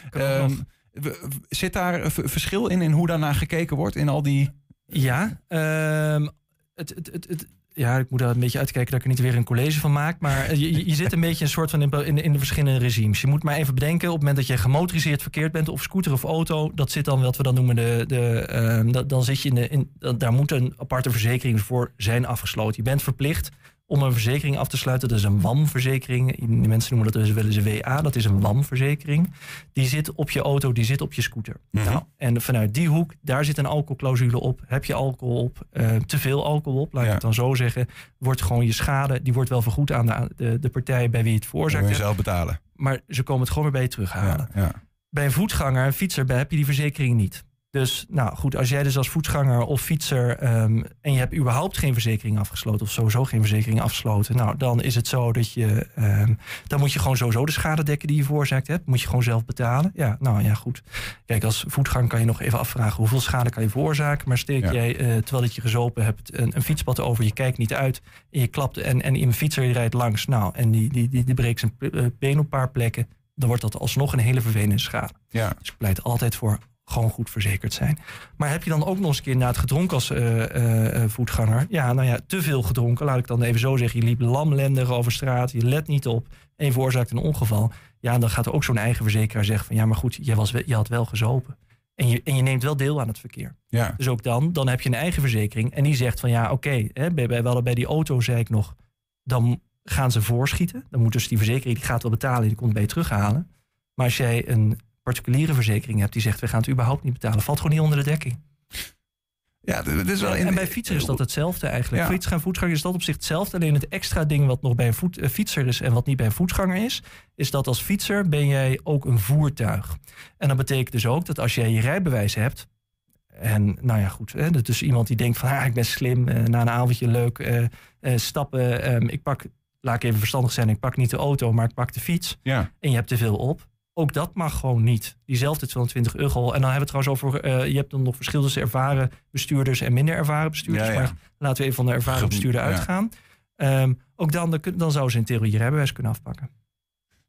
zit daar een verschil in, in hoe daarnaar gekeken wordt? In al die... Ja, ehm, het, het, het, het- ja, ik moet daar een beetje uitkijken dat ik er niet weer een college van maak. Maar je, je- zit een beetje een soort van in, in, in de verschillende regimes. Je moet maar even bedenken, op het moment dat je gemotoriseerd verkeerd bent, of scooter of auto, dat zit dan wat we dan noemen de. de ehm, dan zit je in de. In, daar moet een aparte verzekering voor zijn afgesloten. Je bent verplicht om een verzekering af te sluiten. Dat is een WAM-verzekering. De mensen noemen dat dus wel eens een WA. Dat is een WAM-verzekering. Die zit op je auto, die zit op je scooter. Mhm. Nou, en vanuit die hoek, daar zit een alcoholclausule op. Heb je alcohol op, eh, te veel alcohol op, laat ik Ja. het dan zo zeggen, wordt gewoon je schade, die wordt wel vergoed aan de, de, de partij bij wie het veroorzaakt je hebt. zelf betalen. Maar ze komen het gewoon weer bij je terughalen. Ja, ja. Bij een voetganger, een fietser, bij heb je die verzekering niet. Dus nou goed, als jij dus als voetganger of fietser ehm, en je hebt überhaupt geen verzekering afgesloten of sowieso geen verzekering afgesloten, nou dan is het zo dat je, ehm, dan moet je gewoon sowieso de schade dekken die je veroorzaakt hebt, moet je gewoon zelf betalen. Ja, nou ja goed. Kijk, als voetganger kan je nog even afvragen hoeveel schade kan je veroorzaken, maar steek Ja. jij eh, terwijl dat je gezopen hebt een, een fietspad over, je kijkt niet uit en je klapt en, en een fietser die rijdt langs, nou en die, die, die, die breekt zijn eh, been op een paar plekken, dan wordt dat alsnog een hele vervelende schade. Ja. Dus ik pleit altijd voor gewoon goed verzekerd zijn. Maar heb je dan ook nog eens een keer na het gedronken als eh, eh, eh, voetganger? Ja, nou ja, te veel gedronken, laat ik dan even zo zeggen. Je liep lamlendig over straat, je let niet op en je veroorzaakt een ongeval. Ja, dan gaat er ook zo'n eigen verzekeraar zeggen van... ja, maar goed, je, was, wel- je had wel gezopen. En je, en je neemt wel deel aan het verkeer. Ja. Dus ook dan, dan heb je een eigen verzekering. En die zegt van ja, oké, hè, bij, bij, we hadden bij die auto, zei ik nog... dan gaan ze voorschieten. Dan moet dus die verzekering, die gaat wel betalen, die komt bij je terughalen. Maar als jij een particuliere verzekering hebt die zegt... we gaan het überhaupt niet betalen, valt gewoon niet onder de dekking. Ja, dit is wel... En bij fietser is dat hetzelfde eigenlijk. Ja. Voor fietser en voetganger is dat op zich hetzelfde. Alleen het extra ding wat nog bij een voet, eh, fietser is en wat niet bij een voetganger is, is dat als fietser ben jij ook een voertuig. En dat betekent dus ook dat als jij je rijbewijs hebt. En nou ja, goed. Hè, dat is iemand die denkt van ah, ik ben slim. eh, na een avondje leuk eh, eh, stappen. ehm, ik pak, laat ik even verstandig zijn, ik pak niet de auto, maar ik pak de fiets. Ja. En je hebt te veel op. Ook dat mag gewoon niet. Diezelfde 220 euro. En dan hebben we het trouwens over. eh, je hebt dan nog verschil tussen ervaren bestuurders en minder ervaren bestuurders. Ja, ja. Maar laten we even van de ervaren Ge- bestuurder ja. uitgaan. Ehm, ook dan, dan, dan zou ze in theorie je rijbewijs kunnen afpakken.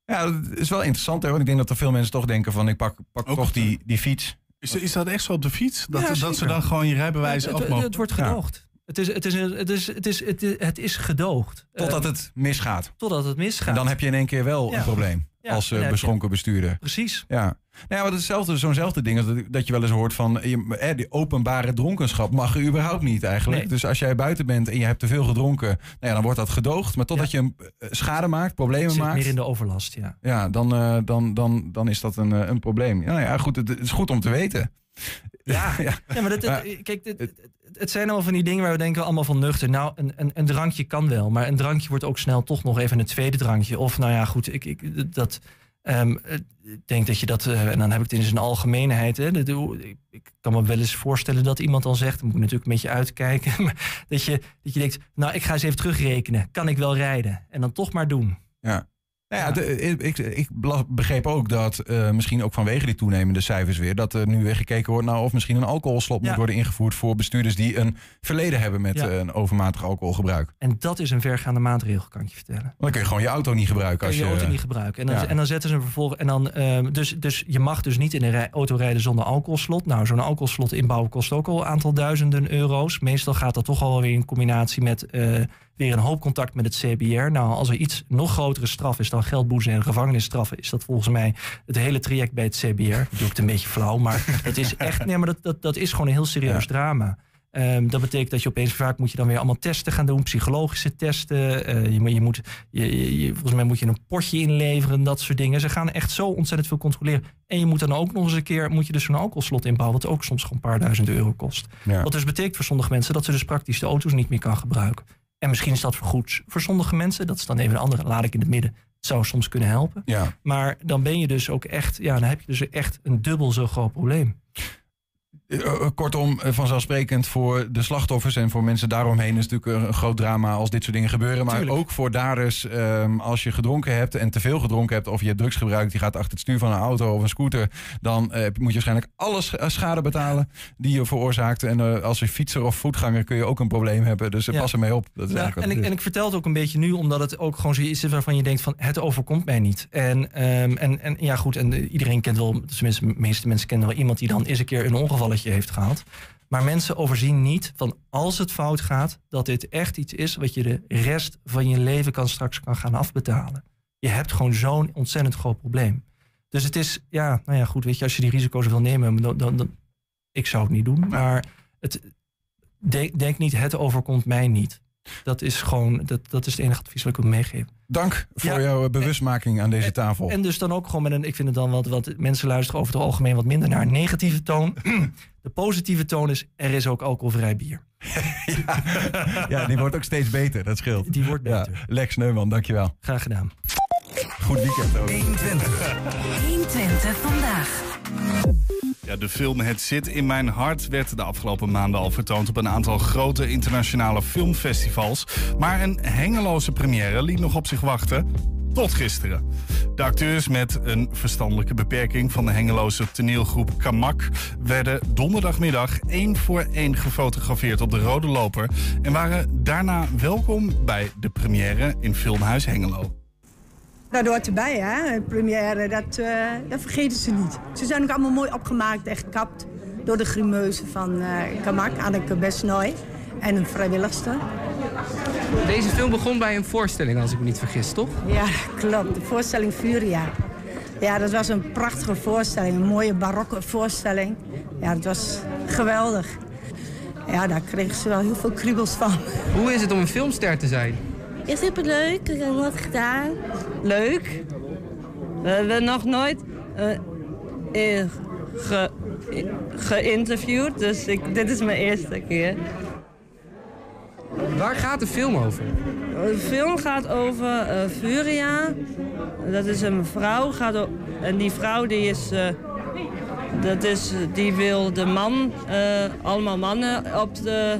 Ja, dat is wel interessant. Hè? Want ik denk dat er veel mensen toch denken van... ik pak, pak toch die, die fiets. Is, is dat echt zo op de fiets? Dat, Ja, dat ze dan gewoon je rijbewijs het, af het, het wordt Ja. gedoogd. Het, is, het, is, het, is, het, is, het, is, het is gedoogd. Totdat Eh, het misgaat. totdat het misgaat. En dan heb je in één keer wel Ja. een probleem. Ja, als eh, je- beschonken bestuurder. Precies. Ja. Nou ja, maar hetzelfde, zo'nzelfde ding dat, dat je wel eens hoort van... Je, eh, die openbare dronkenschap mag er überhaupt niet eigenlijk. Nee. Dus als jij buiten bent en je hebt te veel gedronken... Nou ja, dan wordt dat gedoogd. Maar totdat je een eh, schade maakt, problemen Het zit maakt... meer in de overlast, ja. Ja, dan, eh, dan, dan, dan is dat een, eh, een probleem. Ja, ja, goed, het, het is goed om te weten. Ja, ja. Ja, maar dat, het, kijk, het, het zijn allemaal van die dingen waar we denken allemaal van nuchter. Nou, een, een, een drankje kan wel, maar een drankje wordt ook snel toch nog even een tweede drankje. Of nou ja, goed, ik, ik, dat, ehm, eh, ik denk dat je dat, eh, en dan heb ik het in zijn algemeenheid. Hè, dat, ik, ik kan me wel eens voorstellen dat iemand dan zegt, dan moet ik natuurlijk een beetje uitkijken, maar dat je, dat je denkt, nou, ik ga eens even terugrekenen. Kan ik wel rijden? En dan toch maar doen. Ja. Nou ja, de- ik, ik, begreep ook dat eh, misschien ook vanwege die toenemende cijfers weer... dat er nu weer gekeken wordt naar of misschien een alcoholslot Ja. moet worden ingevoerd... voor bestuurders die een verleden hebben met Ja. eh, een overmatig alcoholgebruik. En dat is een vergaande maatregel, kan ik je vertellen. Want dan kun je gewoon je auto niet gebruiken. Als je je, auto niet gebruiken. En dan, Ja. en dan zetten ze een vervolg. En dan, ehm, dus, dus je mag dus niet in een auto rijden zonder alcoholslot. Nou, zo'n alcoholslot inbouwen kost ook al een aantal duizenden euro's. Meestal gaat dat toch al wel weer in combinatie met eh, weer een hoop contact met het CBR. Nou, als er iets nog grotere straf is dan geldboezen en gevangenisstraffen, is dat volgens mij het hele traject bij het CBR. Dat doe ik het een beetje flauw, maar het is echt. Nee, maar dat, dat, dat is gewoon een heel serieus drama. Ehm, dat betekent dat je opeens vaak moet je dan weer allemaal testen gaan doen, psychologische testen. Eh, je, moet- je moet, je, je- je- volgens mij moet je een potje inleveren, dat soort dingen. Ze gaan echt zo ontzettend veel controleren. En je moet dan ook nog eens een keer, moet je dus zo'n alcoholslot inbouwen, wat ook soms gewoon een paar duizend euro kost. Ja. Wat dus betekent voor sommige mensen dat ze dus praktisch de auto's niet meer kan gebruiken. En misschien is dat voor goed voor sommige mensen. Dat is dan even een andere, laat ik in het midden. Het zou soms kunnen helpen. Ja. Maar dan ben je dus ook echt, ja, dan heb je dus echt een dubbel zo groot probleem. Eh, eh, kortom, eh, vanzelfsprekend voor de slachtoffers en voor mensen daaromheen is het natuurlijk een groot drama als dit soort dingen gebeuren. Maar Tuurlijk. ook voor daders, ehm, als je gedronken hebt en te veel gedronken hebt, of je hebt drugs gebruikt, die gaat achter het stuur van een auto of een scooter, dan moet je waarschijnlijk alle sch- eh, schade betalen die je veroorzaakt. En als je fietser of voetganger kun je ook een probleem hebben. Dus eh, Ja. pas ermee op. Dat is Ja, en, ik, is. en ik vertel het ook een beetje nu, omdat het ook gewoon zoiets is waarvan je denkt van het overkomt mij niet. En, ehm, en, en ja goed, en iedereen kent wel, tenminste de meeste mensen kennen wel iemand die dan eens een keer een ongevalletje heeft gehad. Maar mensen overzien niet van als het fout gaat, dat dit echt iets is wat je de rest van je leven kan straks kan gaan afbetalen. Je hebt gewoon zo'n ontzettend groot probleem. Dus het is, ja, nou ja, goed, weet je, als je die risico's wil nemen, dan, dan, dan- ik zou het niet doen. Maar het, denk, denk niet, het overkomt mij niet. Dat is gewoon, dat, dat is het enige advies wat ik wil meegeven. Dank voor Ja. jouw bewustmaking aan deze tafel. En dus dan ook gewoon met een, ik vind het dan wat, wat mensen luisteren over het algemeen wat minder naar een negatieve toon. De positieve toon is, er is ook alcoholvrij bier. ja, die wordt ook steeds beter. Dat scheelt. Die wordt beter. Lex Neumann, dankjewel. Graag gedaan. Goed weekend ook. 120. 120 vandaag. Ja, de film Het zit in mijn hart werd de afgelopen maanden al vertoond op een aantal grote internationale filmfestivals. Maar een hengeloze première liet nog op zich wachten. Tot gisteren. De acteurs met een verstandelijke beperking van de hengeloze toneelgroep Kamak werden donderdagmiddag één voor één gefotografeerd op de Rode Loper en waren daarna welkom bij de première in Filmhuis Hengelo. Dat hoort erbij, hè? Première, dat, eh, dat vergeten ze niet. Ze zijn ook allemaal mooi opgemaakt en gekapt door de grimeuzen van eh Kamak, Anneke Besnoy. En een vrijwilligster. Deze film begon bij een voorstelling, als ik me niet vergis, toch? Ja, klopt. De voorstelling Furia. Ja, dat was een prachtige voorstelling. Een mooie barokke voorstelling. Ja, dat was geweldig. Ja, daar kregen ze wel heel veel kriebels van. Hoe is het om een filmster te zijn? Ja, superleuk. Ik heb wat gedaan. Leuk. We hebben nog nooit eh, eh, ge, geïnterviewd, dus ik, dit is mijn eerste keer. Waar gaat de film over? De film gaat over eh, Furia. Dat is een vrouw. Gaat o- en die vrouw die is, eh, dat is, die wil de man, eh, allemaal mannen op de,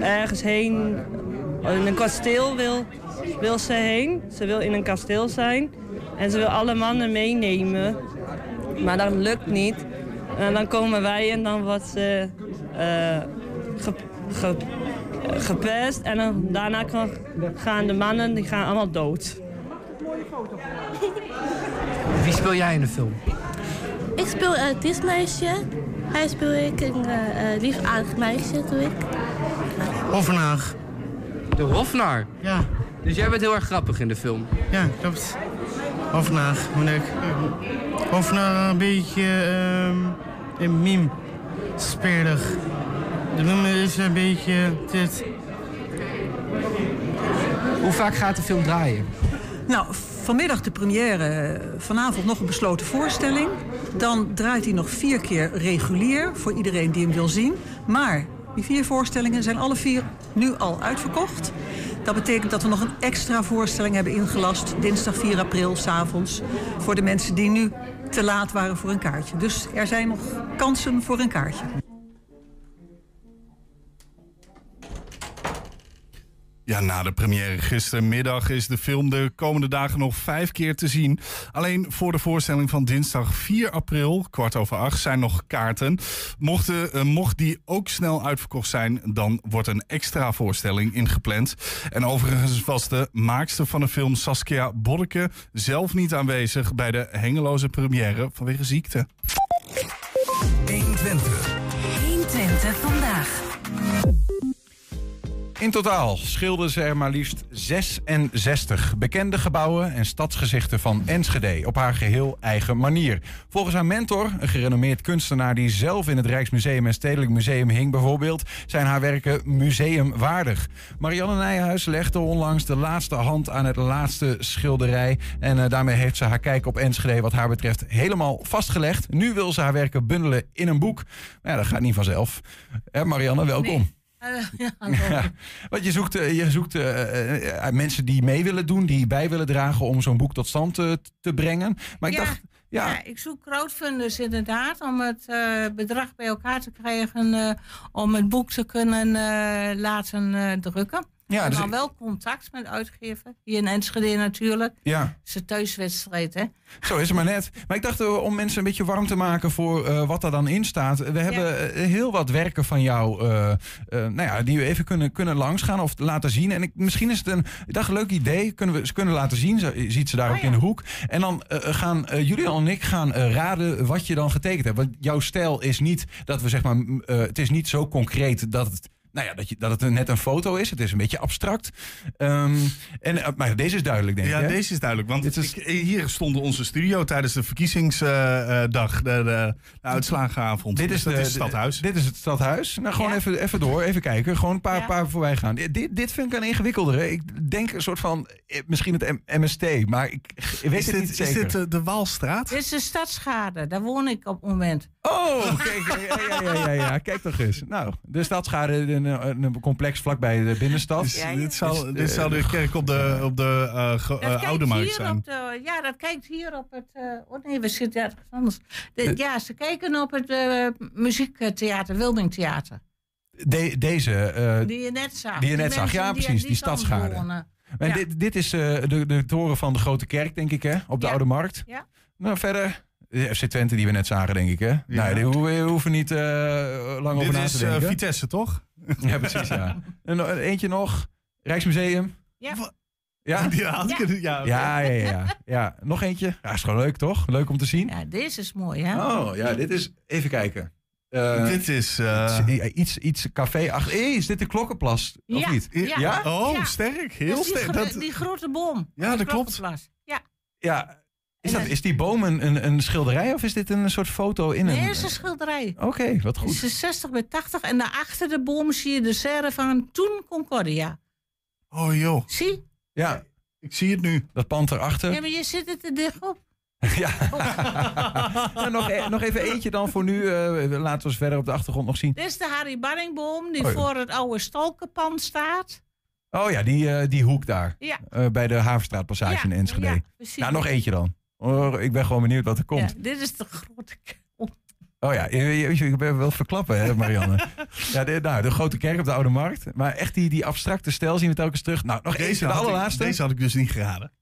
ergens heen. In een kasteel wil, wil ze heen. Ze wil in een kasteel zijn. En ze wil alle mannen meenemen. Maar dat lukt niet. En dan komen wij en dan wordt ze eh, ge- ge- gepest. En dan, daarna kan- gaan de mannen die gaan allemaal dood. Wie speel jij in de film? Ik speel uh, Dismeisje. Hij speel ik een uh, lief aardig meisje, doe ik. Hofnaar. De Hofnaar? Ja. Dus jij bent heel erg grappig in de film? Ja, klopt. Hofnaar, moet ik. Hofnaar een beetje ehm een meme. De nummer is een beetje dit. Hoe vaak gaat de film draaien? Nou, vanmiddag de première, vanavond nog een besloten voorstelling. Dan draait hij nog vier keer regulier voor iedereen die hem wil zien. Maar die vier voorstellingen zijn alle vier nu al uitverkocht. Dat betekent dat we nog een extra voorstelling hebben ingelast, dinsdag 4 april, s'avonds, voor de mensen die nu te laat waren voor een kaartje. Dus er zijn nog kansen voor een kaartje. Ja, na de première gistermiddag is de film de komende dagen nog vijf keer te zien. Alleen voor de voorstelling van dinsdag 4 april, kwart over acht, zijn nog kaarten. Mochten, uh, mocht die ook snel uitverkocht zijn, dan wordt een extra voorstelling ingepland. En overigens was de maakster van de film Saskia Boddeke zelf niet aanwezig bij de hengeloze première vanwege ziekte. 120. 120 In totaal schilderden ze er maar liefst 66 bekende gebouwen en stadsgezichten van Enschede op haar geheel eigen manier. Volgens haar mentor, een gerenommeerd kunstenaar die zelf in het Rijksmuseum en Stedelijk Museum hing bijvoorbeeld, zijn haar werken museumwaardig. Marianne Nijhuis legde onlangs de laatste hand aan het laatste schilderij en uh, daarmee heeft ze haar kijk op Enschede wat haar betreft helemaal vastgelegd. Nu wil ze haar werken bundelen in een boek. Maar ja, dat gaat niet vanzelf. Marianne, welkom. Uh, ja, want je zoekt, uh, je zoekt uh, mensen die mee willen doen, die bij willen dragen om zo'n boek tot stand te, te brengen. Maar ik ja, dacht. Ja. ja. ik zoek crowdfunders inderdaad om het bedrag bij elkaar te krijgen om het boek te kunnen laten drukken. Ja, en dus dan wel contact met uitgever. Hier in Enschede natuurlijk. Ja. Het is een thuiswedstrijd, hè? Zo is het maar net. Maar ik dacht uh, om mensen een beetje warm te maken voor uh, wat er dan in staat. We hebben ja. uh, heel wat werken van jou, nou ja, die we even kunnen, kunnen langsgaan of laten zien. En ik, misschien is het een, ik dacht, leuk idee. Kunnen we ze kunnen laten zien. Ze, ziet ze daar oh, ook ja. in de hoek. En dan gaan Julian en ik gaan raden wat je dan getekend hebt. Want jouw stijl is niet dat we zeg maar, het is niet zo concreet dat het nou ja, dat, je, dat het net een foto is. Het is een beetje abstract. Um, en, uh, maar deze is duidelijk, denk ik. Ja, hè? deze is duidelijk. Want Dit is... Ik, hier stonden onze studio tijdens de verkiezingsdag, uh, de, de, de, uitslagenavond. Dit is, dus de, is het stadhuis. Dit is het stadhuis. Nou, gewoon ja. even, even door, even kijken. Gewoon een paar, ja. paar voorbij gaan. Dit, dit vind ik een ingewikkeldere. Ik denk een soort van, misschien het MST, maar ik, ik weet is het dit, niet zeker. Is dit de, de Walstraat? Dit is de Stadschade. Daar woon ik op het moment. Oh, kijk, ja, ja, ja, ja, ja, kijk toch eens. Nou, de Stadschade, een, een complex vlakbij de binnenstad. Dus dit, zal, dit zal de kerk op de, op de uh, uh, kijkt Oude Markt zijn. op de, ja, dat kijkt hier op het. eh, oh nee, we zitten ergens anders. De- ja, ze kijken op het eh, muziektheater, Wilmingtheater. De, deze. eh, Die je net zag. Die je net zag, ja precies, die. En Ja. dit, dit is eh, de, de toren van de Grote Kerk, denk ik, hè? Op de Ja. Oude Markt. Ja. Nou, verder. De FC Twente die we net zagen, denk ik, hè? Nee, die hoeven, we hoeven niet eh, lang over Dit na is te eh, denken. Vitesse, toch? Ja, precies, ja. En nog- eentje nog. Rijksmuseum. Ja. Ja? Ja, had ik het- ja, ja, ja, ja, ja. Ja, Nog eentje. Ja, is gewoon leuk, toch? Leuk om te zien. Ja, deze is mooi, hè? Oh, ja, dit is... Even kijken. Eh, Dit is... eh, iets, iets, café achter. Hey, is dit de Klokkenplas? Of Ja, niet? ja. Oh, Ja. sterk. Heel Dat is die, sterk. gro- Dat, die grote boom. Ja, dat klopt. Klokkenplas. Ja. Ja. Is, dat, is die boom een, een, een schilderij of is dit een soort foto in een... Nee, het is een schilderij. Oké, wat Het goed. is 60 bij 80 en daarachter de boom zie je de serre van toen Concordia. oh joh. Zie? Ja. Ik zie het nu. Dat pand erachter. Ja, maar je zit er te dicht op. Nou, nog, e- nog even eentje dan voor nu. eh, laten we eens verder op de achtergrond nog zien. Dit is de Harry Barringboom die Oh ja. voor het oude Stalkenpand staat. Oh ja, die, eh, die hoek daar. Ja. Eh, bij de Havenstraatpassage Ja, in Enschede. ja, precies. nou, nog eentje dan. Oh, ik ben gewoon benieuwd wat er komt. Ja, dit is de grote kerk. Oh ja, je, je, je bent wel verklappen, hè, Marianne. ja, de, nou, de grote kerk op de Oude Markt. Maar echt die, die abstracte stijl zien we telkens terug. Nou, nog eentje, de ik- allerlaatste. deze had ik dus niet geraden.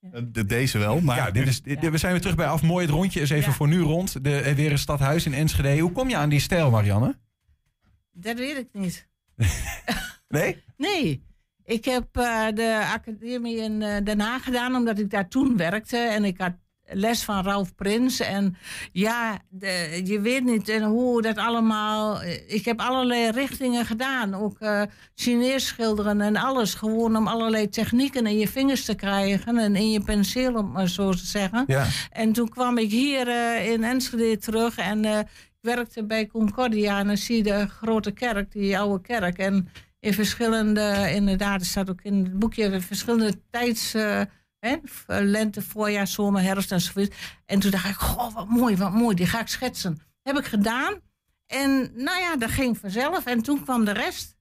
Eh, de- Deze wel, maar... Ja, dit is, dit- we zijn weer terug bij af. Mooi het rondje is even voor nu rond. De, eh, weer een stadhuis in Enschede. Hoe kom je aan die stijl, Marianne? Dat weet ik niet. Nee? Nee. Ik heb eh, de academie in eh, Den Haag gedaan omdat ik daar toen werkte. En ik had les van Ralf Prins. En ja, de- je weet niet en hoe dat allemaal... Ik heb allerlei richtingen gedaan. Ook eh Chinees schilderen en alles. Gewoon om allerlei technieken in je vingers te krijgen. En in je penseel, om maar zo te zeggen. Ja. En toen kwam ik hier eh, in Enschede terug en eh, ik werkte bij Concordia. En dan zie je de grote kerk, die oude kerk. En in verschillende, inderdaad, er staat ook in het boekje, verschillende tijds... eh, v- lente, voorjaar, zomer, herfst enzovoort. En toen dacht ik, goh, wat mooi, wat mooi, die ga ik schetsen. Heb ik gedaan. En nou ja, dat ging vanzelf. En toen kwam de rest.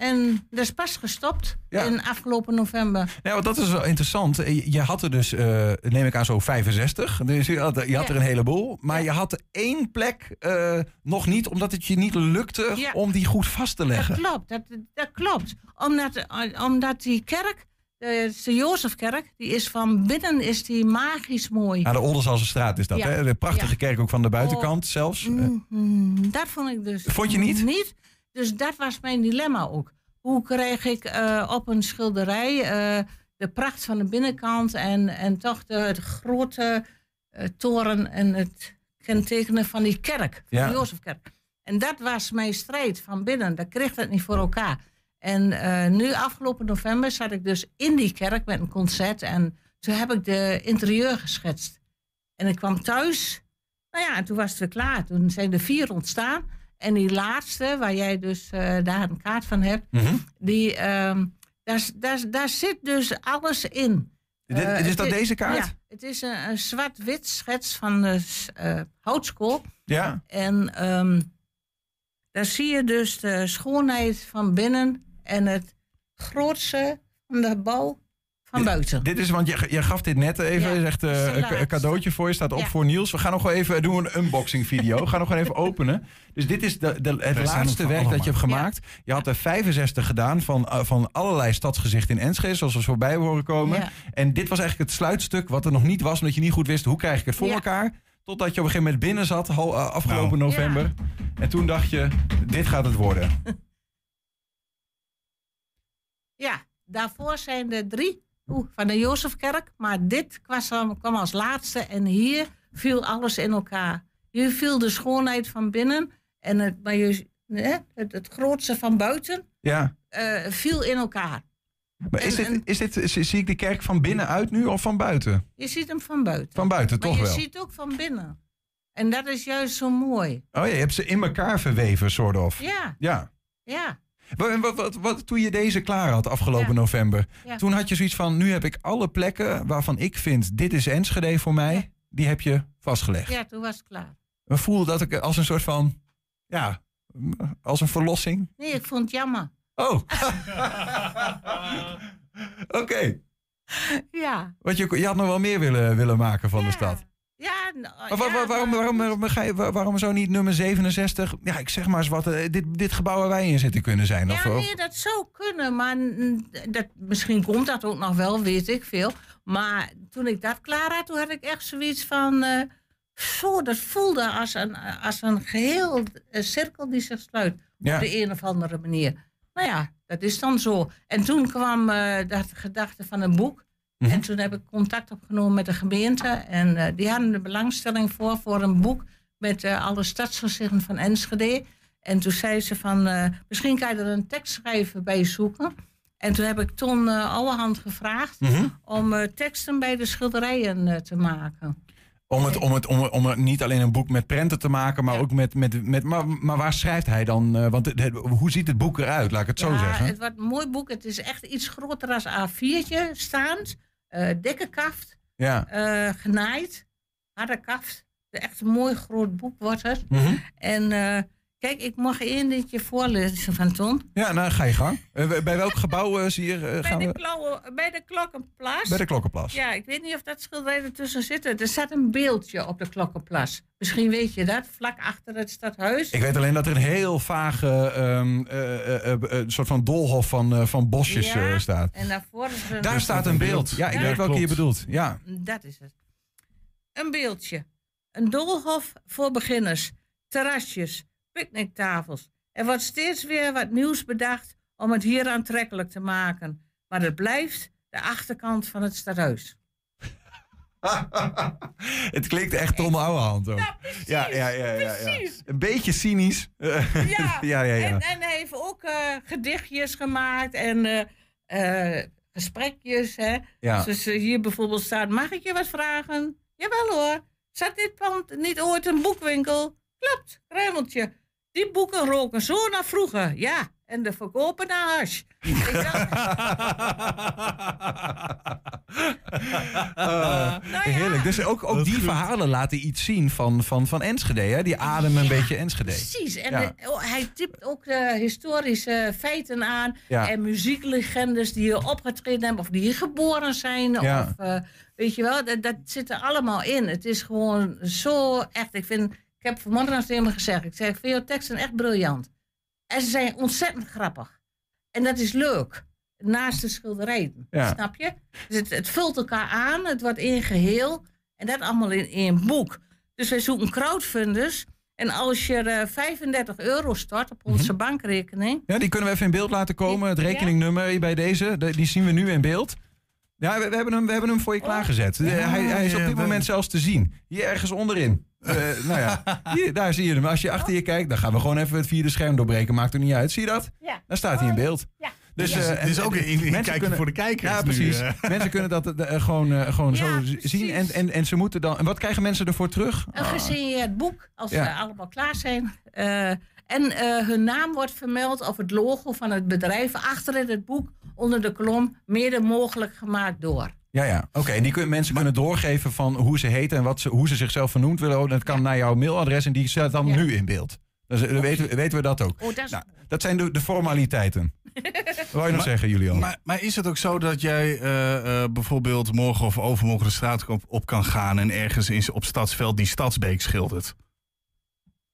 En dat is pas gestopt in afgelopen november. Ja, want dat is wel interessant. Je je had er dus, eh, neem ik aan, zo 65. Dus je had, je had Ja. er een heleboel. Maar je had één plek eh, nog niet, omdat het je niet lukte om die goed vast te leggen. Dat klopt, dat, dat klopt. Omdat, eh, omdat die kerk, de, de Jozefkerk, die is van binnen is die magisch mooi. Aan de Oldensalse straat is dat, hè? De prachtige kerk ook van de buitenkant Oh, zelfs. Eh, mm, dat vond ik dus Vond je niet? Niet. Dus dat was mijn dilemma ook. Hoe kreeg ik eh, op een schilderij eh, de pracht van de binnenkant en, en toch de, het grote eh, toren en het kentekenen van die kerk, van Ja. de Jozefkerk. En dat was mijn strijd van binnen. Dat kreeg dat niet voor elkaar. En nu afgelopen november zat ik dus in die kerk met een concert en toen heb ik de interieur geschetst. En ik kwam thuis nou ja, en toen was het weer klaar. Toen zijn er vier ontstaan. En die laatste, waar jij dus eh, daar een kaart van hebt, Mhm. die, ehm, daar, daar, daar zit dus alles in. Eh, is het dat deze kaart? Ja, het is een, een zwart-wit schets van de eh, houtskool. Ja. En ehm, daar zie je dus de schoonheid van binnen en het grootste van de bouw van buiten. Dit is, want je, je gaf dit net even, Ja, je zegt eh, is de een, cadeautje voor je, staat op Ja. voor Niels. We gaan nog wel even doen een unboxing video. We gaan nog gewoon even openen. Dus dit is de, de, het laatste er werk dat je hebt gemaakt. Je had er 65 gedaan van, eh, van allerlei stadsgezichten in Enschede, zoals we voorbij horen komen. Ja. En dit was eigenlijk het sluitstuk wat er nog niet was, omdat je niet goed wist hoe krijg ik het voor Ja. elkaar. Totdat je op een gegeven moment binnen zat, eh, afgelopen Nou. november. En toen dacht je, dit gaat het worden. Ja, daarvoor zijn er drie oeh, van de Jozefkerk. Maar dit kwam, als laatste en hier viel alles in elkaar. Hier viel de schoonheid van binnen en het, maar je, het, het grootste van buiten Ja. eh, viel in elkaar. Maar is dit, is dit, zie ik de kerk van binnenuit nu of van buiten? Je ziet hem van buiten. Van buiten, maar toch je wel? ziet ook van binnen. En dat is juist zo mooi. Oh ja, je hebt ze in elkaar verweven, soort of. Ja, Ja. ja. Wat, wat, wat, wat- toen je deze klaar had afgelopen november, Ja. toen had je zoiets van: nu heb ik alle plekken waarvan ik vind dit is Enschede voor mij, die heb je vastgelegd. Ja, toen was het klaar. voelde dat ik als een soort van, ja, als een verlossing. Nee, ik vond het jammer. Oh. Oké. Ja. Want je, je had nog wel meer willen, willen maken van de stad. Ja, nou, Maar waarom, waarom, waarom, ga je, wa- waarom zo niet nummer 67? Ja, ik zeg maar eens wat. eh, dit, dit gebouw waar wij in zitten kunnen zijn. Of, Ja, of- nee, dat zou kunnen, maar dat, misschien komt dat ook nog wel, weet ik veel. Maar toen ik dat klaar had, toen had ik echt zoiets van... eh, zo, dat voelde als een, als een geheel eh, cirkel die zich sluit. Ja. Op de een of andere manier. Nou ja, dat is dan zo. En toen kwam eh dat gedachte van een boek. Mhm. En toen heb ik contact opgenomen met de gemeente. En eh, die hadden de belangstelling voor, voor een boek met eh, alle stadsgezichten van Enschede. En toen zei ze van, eh, misschien kan je er een tekstschrijver bij zoeken. En toen heb ik Ton Ouwehand gevraagd Mhm. om teksten bij de schilderijen te maken. Om, het, om, het, om, om er niet alleen een boek met prenten te maken, maar ook met. met, met maar, maar waar schrijft hij dan? want het- het- hoe ziet het boek eruit, laat ik het zo zeggen? het wordt een mooi boek. Het is echt iets groter als A4'tje staand. Eh dikke kaft. Ja. eh, genaaid. Harde kaft. Echt een mooi groot boek wordt het. Mhm. En eh, kijk, ik mag één dingetje voorlezen van Ton. Ja, nou ga je gang. Eh, bij welk gebouw eh, zie je, eh, Bij gaan de, we? bij de Klokkenplas. Bij de Klokkenplas. Ja, ik weet niet of dat schilderij ertussen zit. Er staat een beeldje op de Klokkenplas. Misschien weet je dat, vlak achter het stadhuis. Ik weet alleen dat er een heel vage ehm, eh, eh, eh, eh, soort van doolhof van, eh, van bosjes Ja, eh, staat. En daarvoor is er Daar staat een beeld. Ja, ik Ja. weet welke je bedoelt. Ja. Dat is het. Een beeldje. Een doolhof voor beginners. Terrasjes. Picknicktafels. Er wordt steeds weer wat nieuws bedacht om het hier aantrekkelijk te maken. Maar het blijft de achterkant van het stadhuis. Het klinkt echt Tom Ouwehand ook. Ja, ja, ja, ja, ja. precies. Een beetje cynisch. Ja, ja, ja. ja. En, en hij heeft ook eh, gedichtjes gemaakt en eh, eh, gesprekjes. Hè? Ja. Dus hier bijvoorbeeld staat, mag ik je wat vragen? Jawel hoor. Zat dit pand niet ooit een boekwinkel? Klopt, ruimeltje. Die boeken roken zo naar vroeger. Ja, en de verkopen naar hash. Ik dacht, Eh, heerlijk. Dus ook, ook die verhalen laten iets zien van, van, van Enschede. Hè? Die ademen een beetje Enschede. Precies. En Ja. de- oh, hij tipt ook eh, historische feiten aan. Ja. En muzieklegendes die hier opgetreden hebben. Of die hier geboren zijn. Ja. Of, eh, weet je wel, dat, dat zit er allemaal in. Het is gewoon zo echt. Ik, vind, ik heb vanmorgen nog tegen hem gezegd. Ik zeg, ik vind jouw teksten echt briljant. En ze zijn ontzettend grappig. En dat is leuk. Naast de schilderijen. Ja. Snap je? Dus het, het vult elkaar aan. Het wordt één geheel. En dat allemaal in één boek. Dus wij zoeken crowdfunders. En als je eh, 35 euro stort op onze bankrekening. Ja, die kunnen we even in beeld laten komen. Het rekeningnummer bij deze, de- die zien we nu in beeld. Ja, we, we hebben, hem, we hebben hem voor je klaargezet. Eh, hij, hij is op ja, dit we- moment zelfs te zien. Hier ergens onderin. Eh, nou ja, hier, daar zie je hem. Als je achter je kijkt, dan gaan we gewoon even het vierde scherm doorbreken. Maakt er niet uit. Zie je dat? Ja. Daar staat hij in beeld. Ja. Dus, Ja, eh, het is en- ook een mensen kijkje voor de kijkers Ja, nu, precies. eh. mensen kunnen dat eh, gewoon, eh, gewoon Ja, zo zien. En, en, en ze moeten dan. En wat krijgen mensen ervoor terug? Een gesigneerd boek, als Ja. ze allemaal klaar zijn. Eh, en eh, hun naam wordt vermeld of het logo van het bedrijf achter in het boek onder de kolom mede mogelijk gemaakt door. Ja, ja. Oké, en die mensen kunnen doorgeven van hoe ze heten en wat ze, hoe ze zichzelf vernoemd willen. Oh, Dat kan naar jouw mailadres en die staat dan nu in beeld. Dus eh, dan weten, we- weten we dat ook. Oh, dat is Nou, dat zijn de, de formaliteiten. Wat wou je nog zeggen, Julian? Maar, maar is het ook zo dat jij eh, eh, bijvoorbeeld morgen of overmorgen de straat op, op kan gaan en ergens in, op Stadsveld die Stadsbeek schildert?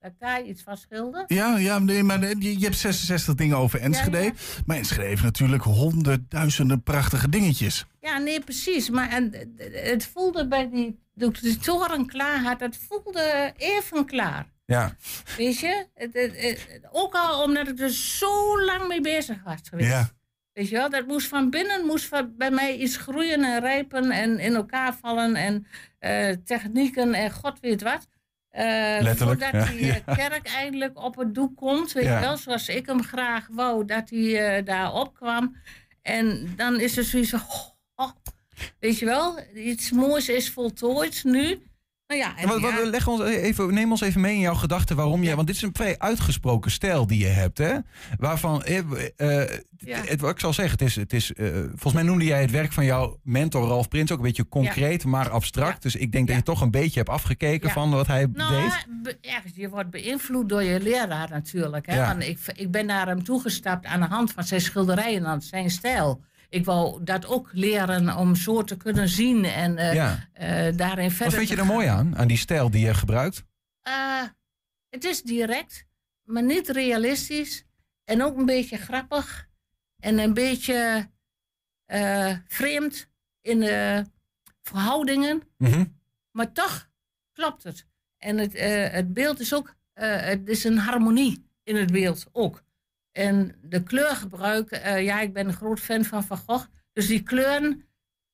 Ik daar iets van schilder. Ja, ja nee, maar je, je hebt 66 dingen over Enschede. Ja, ja. Maar Enschede heeft natuurlijk honderdduizenden prachtige dingetjes. Ja, nee, precies. Maar en, het voelde bij die, toen ik de toren klaar had, het voelde even klaar. Ja. Weet je? Het, het- het- ook al omdat ik er zo lang mee bezig was geweest. Ja. Weet je wel, dat moest van binnen moest van, bij mij iets groeien en rijpen en in elkaar vallen en eh, technieken en god weet wat. Letterlijk, voordat ja, die eh, ja. kerk eindelijk op het doek komt, weet Ja. je wel, zoals ik hem graag wou, dat hij eh, daar opkwam. En dan is er zoiets van, oh, oh, weet je wel, iets moois is voltooid nu. Nou ja, En wat, wat, leg ons even, neem ons even mee in jouw gedachten waarom je. Want dit is een vrij uitgesproken stijl die je hebt, hè? Waarvan. eh, eh, het, wat ik zal zeggen, het is. Het is eh, volgens mij noemde jij het werk van jouw mentor Ralf Prins ook een beetje concreet, maar abstract. Dus ik denk dat je toch een beetje hebt afgekeken van wat hij Nou, deed. ja, je wordt beïnvloed door je leraar natuurlijk. Hè? Want ik, ik ben naar hem toegestapt aan de hand van zijn schilderijen, aan zijn stijl. Ik wou dat ook leren om zo te kunnen zien en eh, Ja. eh, daarin verder Wat vind je er mooi aan, aan die stijl die je gebruikt? Eh, het is direct, maar niet realistisch. En ook een beetje grappig. En een beetje vreemd in de verhoudingen. Mhm. Maar toch klopt het. En het, het beeld is ook, het is een harmonie in het beeld ook. En de kleurgebruik, eh, ja, ik ben een groot fan van Van Gogh. Dus die kleuren,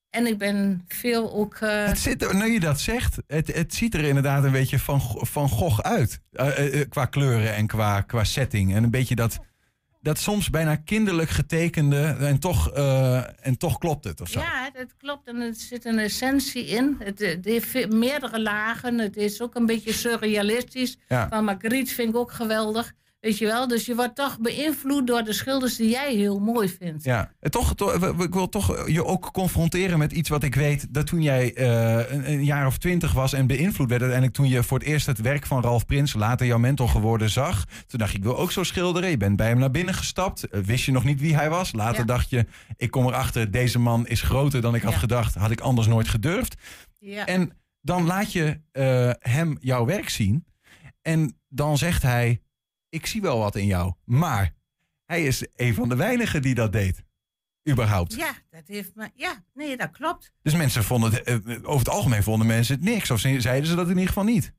en ik ben veel ook... eh, Het zit, er- nu je dat zegt, het, het ziet er inderdaad een beetje van, van Gogh uit. Eh, qua kleuren en qua, qua setting. En een beetje dat, dat soms bijna kinderlijk getekende en toch, en toch klopt het of zo. Ja, het klopt. En er zit een essentie in. Het, het heeft meerdere lagen. Het is ook een beetje surrealistisch. Ja. Van Magritte vind ik ook geweldig. Weet je wel? Dus je wordt toch beïnvloed door de schilders die jij heel mooi vindt. Ja, en toch, toch, ik wil toch je ook confronteren met iets wat ik weet. Dat toen jij eh, een, een jaar of twintig was en beïnvloed werd, uiteindelijk toen je voor het eerst het werk van Ralf Prins, later jouw mentor geworden, zag. Toen dacht je, ik wil ook zo schilderen. Je bent bij hem naar binnen gestapt. Eh, Wist je nog niet wie hij was. Later Ja. dacht je, ik kom erachter, deze man is groter dan ik had gedacht. Had ik anders nooit gedurfd. Ja. En dan laat je eh, hem jouw werk zien. En dan zegt hij, ik zie wel wat in jou. Maar hij is een van de weinigen die dat deed. Überhaupt. Ja, dat heeft me. Ja, nee, dat klopt. Dus mensen vonden het, eh, over het algemeen vonden mensen het niks. Of ze- zeiden ze dat in ieder geval niet.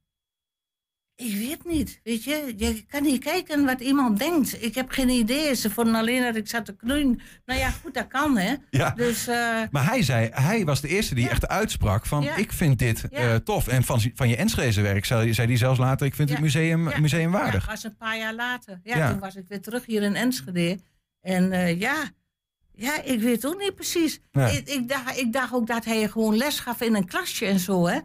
Ik weet niet. Weet je, je kan niet kijken wat iemand denkt. Ik heb geen idee. Ze vonden alleen dat ik zat te knoeien. Nou ja, goed, dat kan, hè? Ja. Dus. eh, Maar hij zei, hij was de eerste die echt uitsprak van Ja. ik vind dit eh, tof. En van, van je Enschede werk zei, zei hij zelfs later, ik vind het museum, museumwaardig. Ja, dat was een paar jaar later. Ja, toen was ik weer terug hier in Enschede. En eh, ja, ja, ik weet ook niet precies. Nee. Ik, ik, dacht, ik dacht ook dat hij gewoon les gaf in een klasje en zo, hè.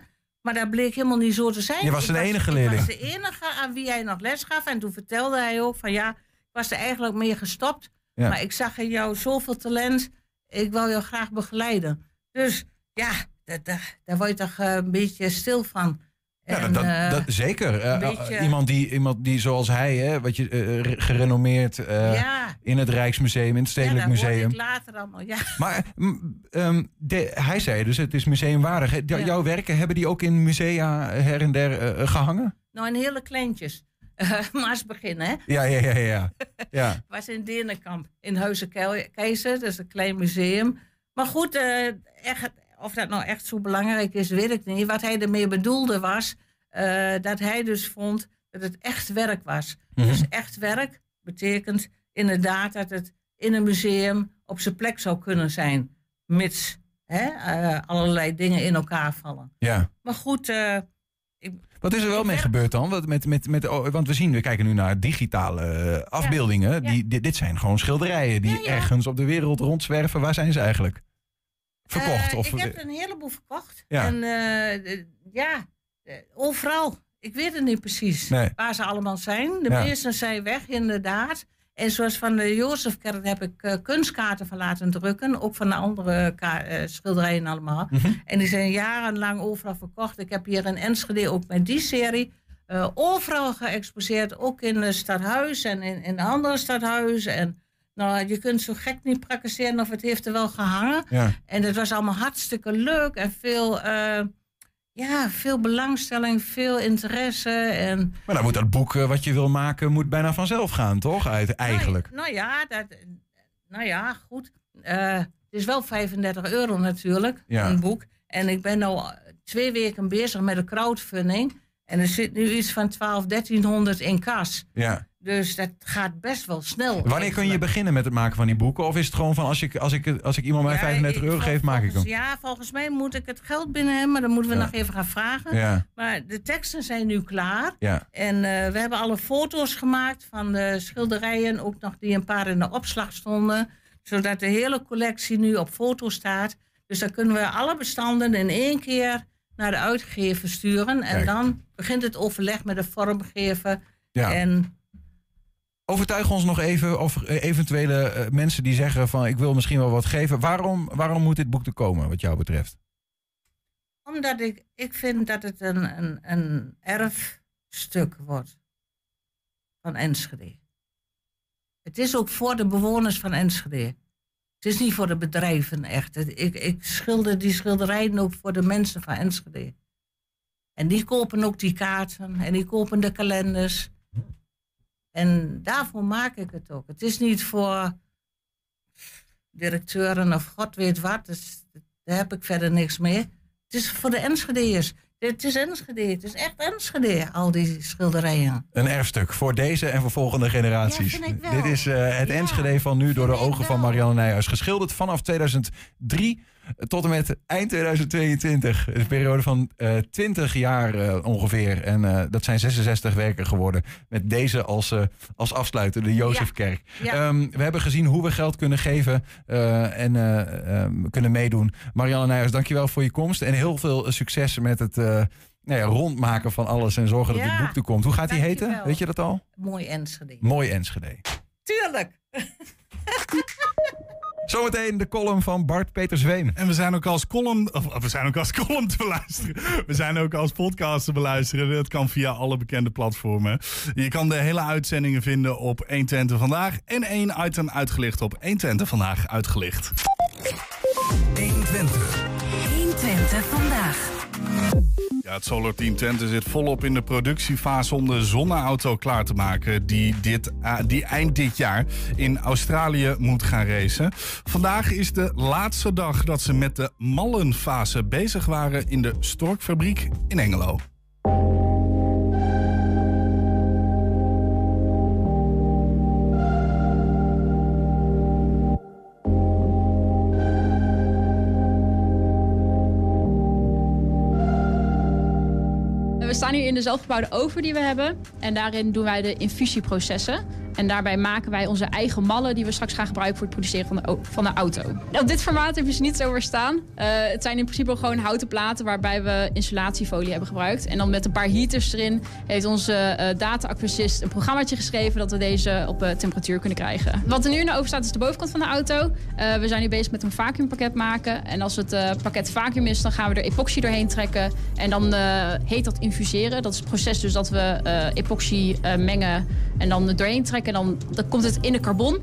Maar dat bleek helemaal niet zo te zijn. Je was Ik de enige Ik leerling. was de enige aan wie hij nog les gaf. En toen vertelde hij ook van ja, ik was er eigenlijk mee gestopt. Ja. Maar ik zag in jou zoveel talent. Ik wil jou graag begeleiden. Dus ja, daar, daar, daar word je toch eh, een beetje stil van. Ja, En, dat, eh, dat, zeker. Eh, beetje- iemand, die, iemand die zoals hij, hè, wat je, eh, re- gerenommeerd eh, Ja. in het Rijksmuseum, in het Stedelijk ja, Museum. later allemaal, ja. Maar ehm, de- hij zei dus, het is museumwaardig. Hè? Jou- Ja. Jouw werken, hebben die ook in musea her en der eh, gehangen? Nou, in hele kleintjes. Eh, maar als begin, hè? Ja, ja, ja, ja. ja. was in Denenkamp, in Huizen Ke- Keizer. Dat is een klein museum. Maar goed, eh, echt, of dat nou echt zo belangrijk is, weet ik niet. Wat hij ermee bedoelde was eh, dat hij dus vond dat het echt werk was. Mhm. Dus echt werk betekent inderdaad dat het in een museum op zijn plek zou kunnen zijn. Mits hè, eh, allerlei dingen in elkaar vallen. ja. Maar goed, eh, Wat is er wel mee gebeurd dan? Wat met, met, met, oh, want we zien, we kijken nu naar digitale afbeeldingen. Die, dit, dit zijn gewoon schilderijen die ergens op de wereld rondzwerven. Waar zijn ze eigenlijk? Verkocht? Eh, of, ik heb een heleboel verkocht. Ja. En eh, ja, eh, overal. Ik weet het niet precies Nee. waar ze allemaal zijn. De Ja. meesten zijn weg, inderdaad. En zoals van de Jozefkerk heb ik kunstkaarten van laten drukken. Ook van de andere schilderijen allemaal. Mhm. En die zijn jarenlang overal verkocht. Ik heb hier in Enschede ook met die serie eh, overal geëxposeerd. Ook in het stadhuis en in, in andere stadhuizen. En nou, je kunt zo gek niet praktiseren of het heeft er wel gehangen. Ja. En het was allemaal hartstikke leuk en veel, eh, ja, veel belangstelling, veel interesse. En, Maar dan moet dat boek eh, wat je wil maken, moet bijna vanzelf gaan, toch? Uit, eigenlijk. Nou ja, dat, nou ja goed. Eh, het is wel 35 euro natuurlijk, Ja. een boek. En ik ben nu twee weken bezig met een crowdfunding. En er zit nu iets van 12, 1300 in kas. Ja. Dus dat gaat best wel snel. Wanneer kun je beginnen met het maken van die boeken? Of is het gewoon van als ik, als ik, als ik iemand mij Ja, 35 ik- euro geef, maak ik hem? Ja, volgens mij moet ik het geld binnen hebben, maar dan moeten we Ja. nog even gaan vragen. Ja. Maar de teksten zijn nu klaar. Ja. En eh, we hebben alle foto's gemaakt van de schilderijen, ook nog die een paar in de opslag stonden. Zodat de hele collectie nu op foto staat. Dus dan kunnen we alle bestanden in één keer naar de uitgever sturen. En Kijk. dan begint het overleg met de vormgever. Ja. En Overtuig ons nog even of eh, eventuele eh, mensen die zeggen van ik wil misschien wel wat geven. Waarom, waarom moet dit boek er komen wat jou betreft? omdat ik, ik vind dat het een, een, een erfstuk wordt van Enschede. Het is ook voor de bewoners van Enschede. Het is niet voor de bedrijven echt. Ik, ik schilder die schilderijen ook voor de mensen van Enschede. En die kopen ook die kaarten en die kopen de kalenders. En daarvoor maak ik het ook. Het is niet voor directeuren of god weet wat. Dus daar heb ik verder niks mee. Het is voor de Enschede'ers. Het is Enschede. Het is echt Enschede, al die schilderijen. Een erfstuk voor deze en voor volgende generaties. Ja. Dit is eh, het Enschede van nu door de ogen van Marianne Nijhuis. Geschilderd vanaf 2003 tot en met eind 2022. Een periode van eh 20 jaar eh, ongeveer. En eh, dat zijn 66 werken geworden. Met deze als, als afsluiter, de Jozefkerk. Ja. Ehm, we hebben gezien hoe we geld kunnen geven en eh, ehm, kunnen meedoen. Marianne Nijhuis, dankjewel voor je komst. En heel veel succes met het nou ja, rondmaken van alles. En zorgen dat dit boek er komt. Hoe gaat die heten? Weet je dat al? Mooi Enschede. Mooi Enschede. Tuurlijk. Zometeen de column van Bart Peter Zween. En we zijn ook als column, of we zijn ook als column te beluisteren. We zijn ook als podcast te beluisteren. Dat kan via alle bekende platformen. Je kan de hele uitzendingen vinden op 120 vandaag. En één item uitgelicht op 120 vandaag uitgelicht. 120. 120 vandaag. Ja, het Solar Team Twente zit volop in de productiefase om de zonneauto klaar te maken. Die, dit, eh, die eind dit jaar in Australië moet gaan racen. Vandaag is de laatste dag dat ze met de mallenfase bezig waren in de Storkfabriek in Engelo. Staan hier in de zelfgebouwde oven die we hebben. En daarin doen wij de infusieprocessen. En daarbij maken wij onze eigen mallen die we straks gaan gebruiken voor het produceren van de, van de auto. Op dit formaat heb je ze niet zomaar staan. Eh, het zijn in principe gewoon houten platen waarbij we insulatiefolie hebben gebruikt. En dan met een paar heaters erin heeft onze eh data-acquisist een programmaatje geschreven dat we deze op eh, temperatuur kunnen krijgen. Wat er nu in de oven staat is de bovenkant van de auto. We zijn nu bezig met een vacuümpakket maken. En als het pakket vacuüm is, dan gaan we er epoxy doorheen trekken. En dan heet dat infuseren. Dat is het proces dus dat we epoxy mengen en dan er doorheen trekken. En dan, dan komt het in de carbon.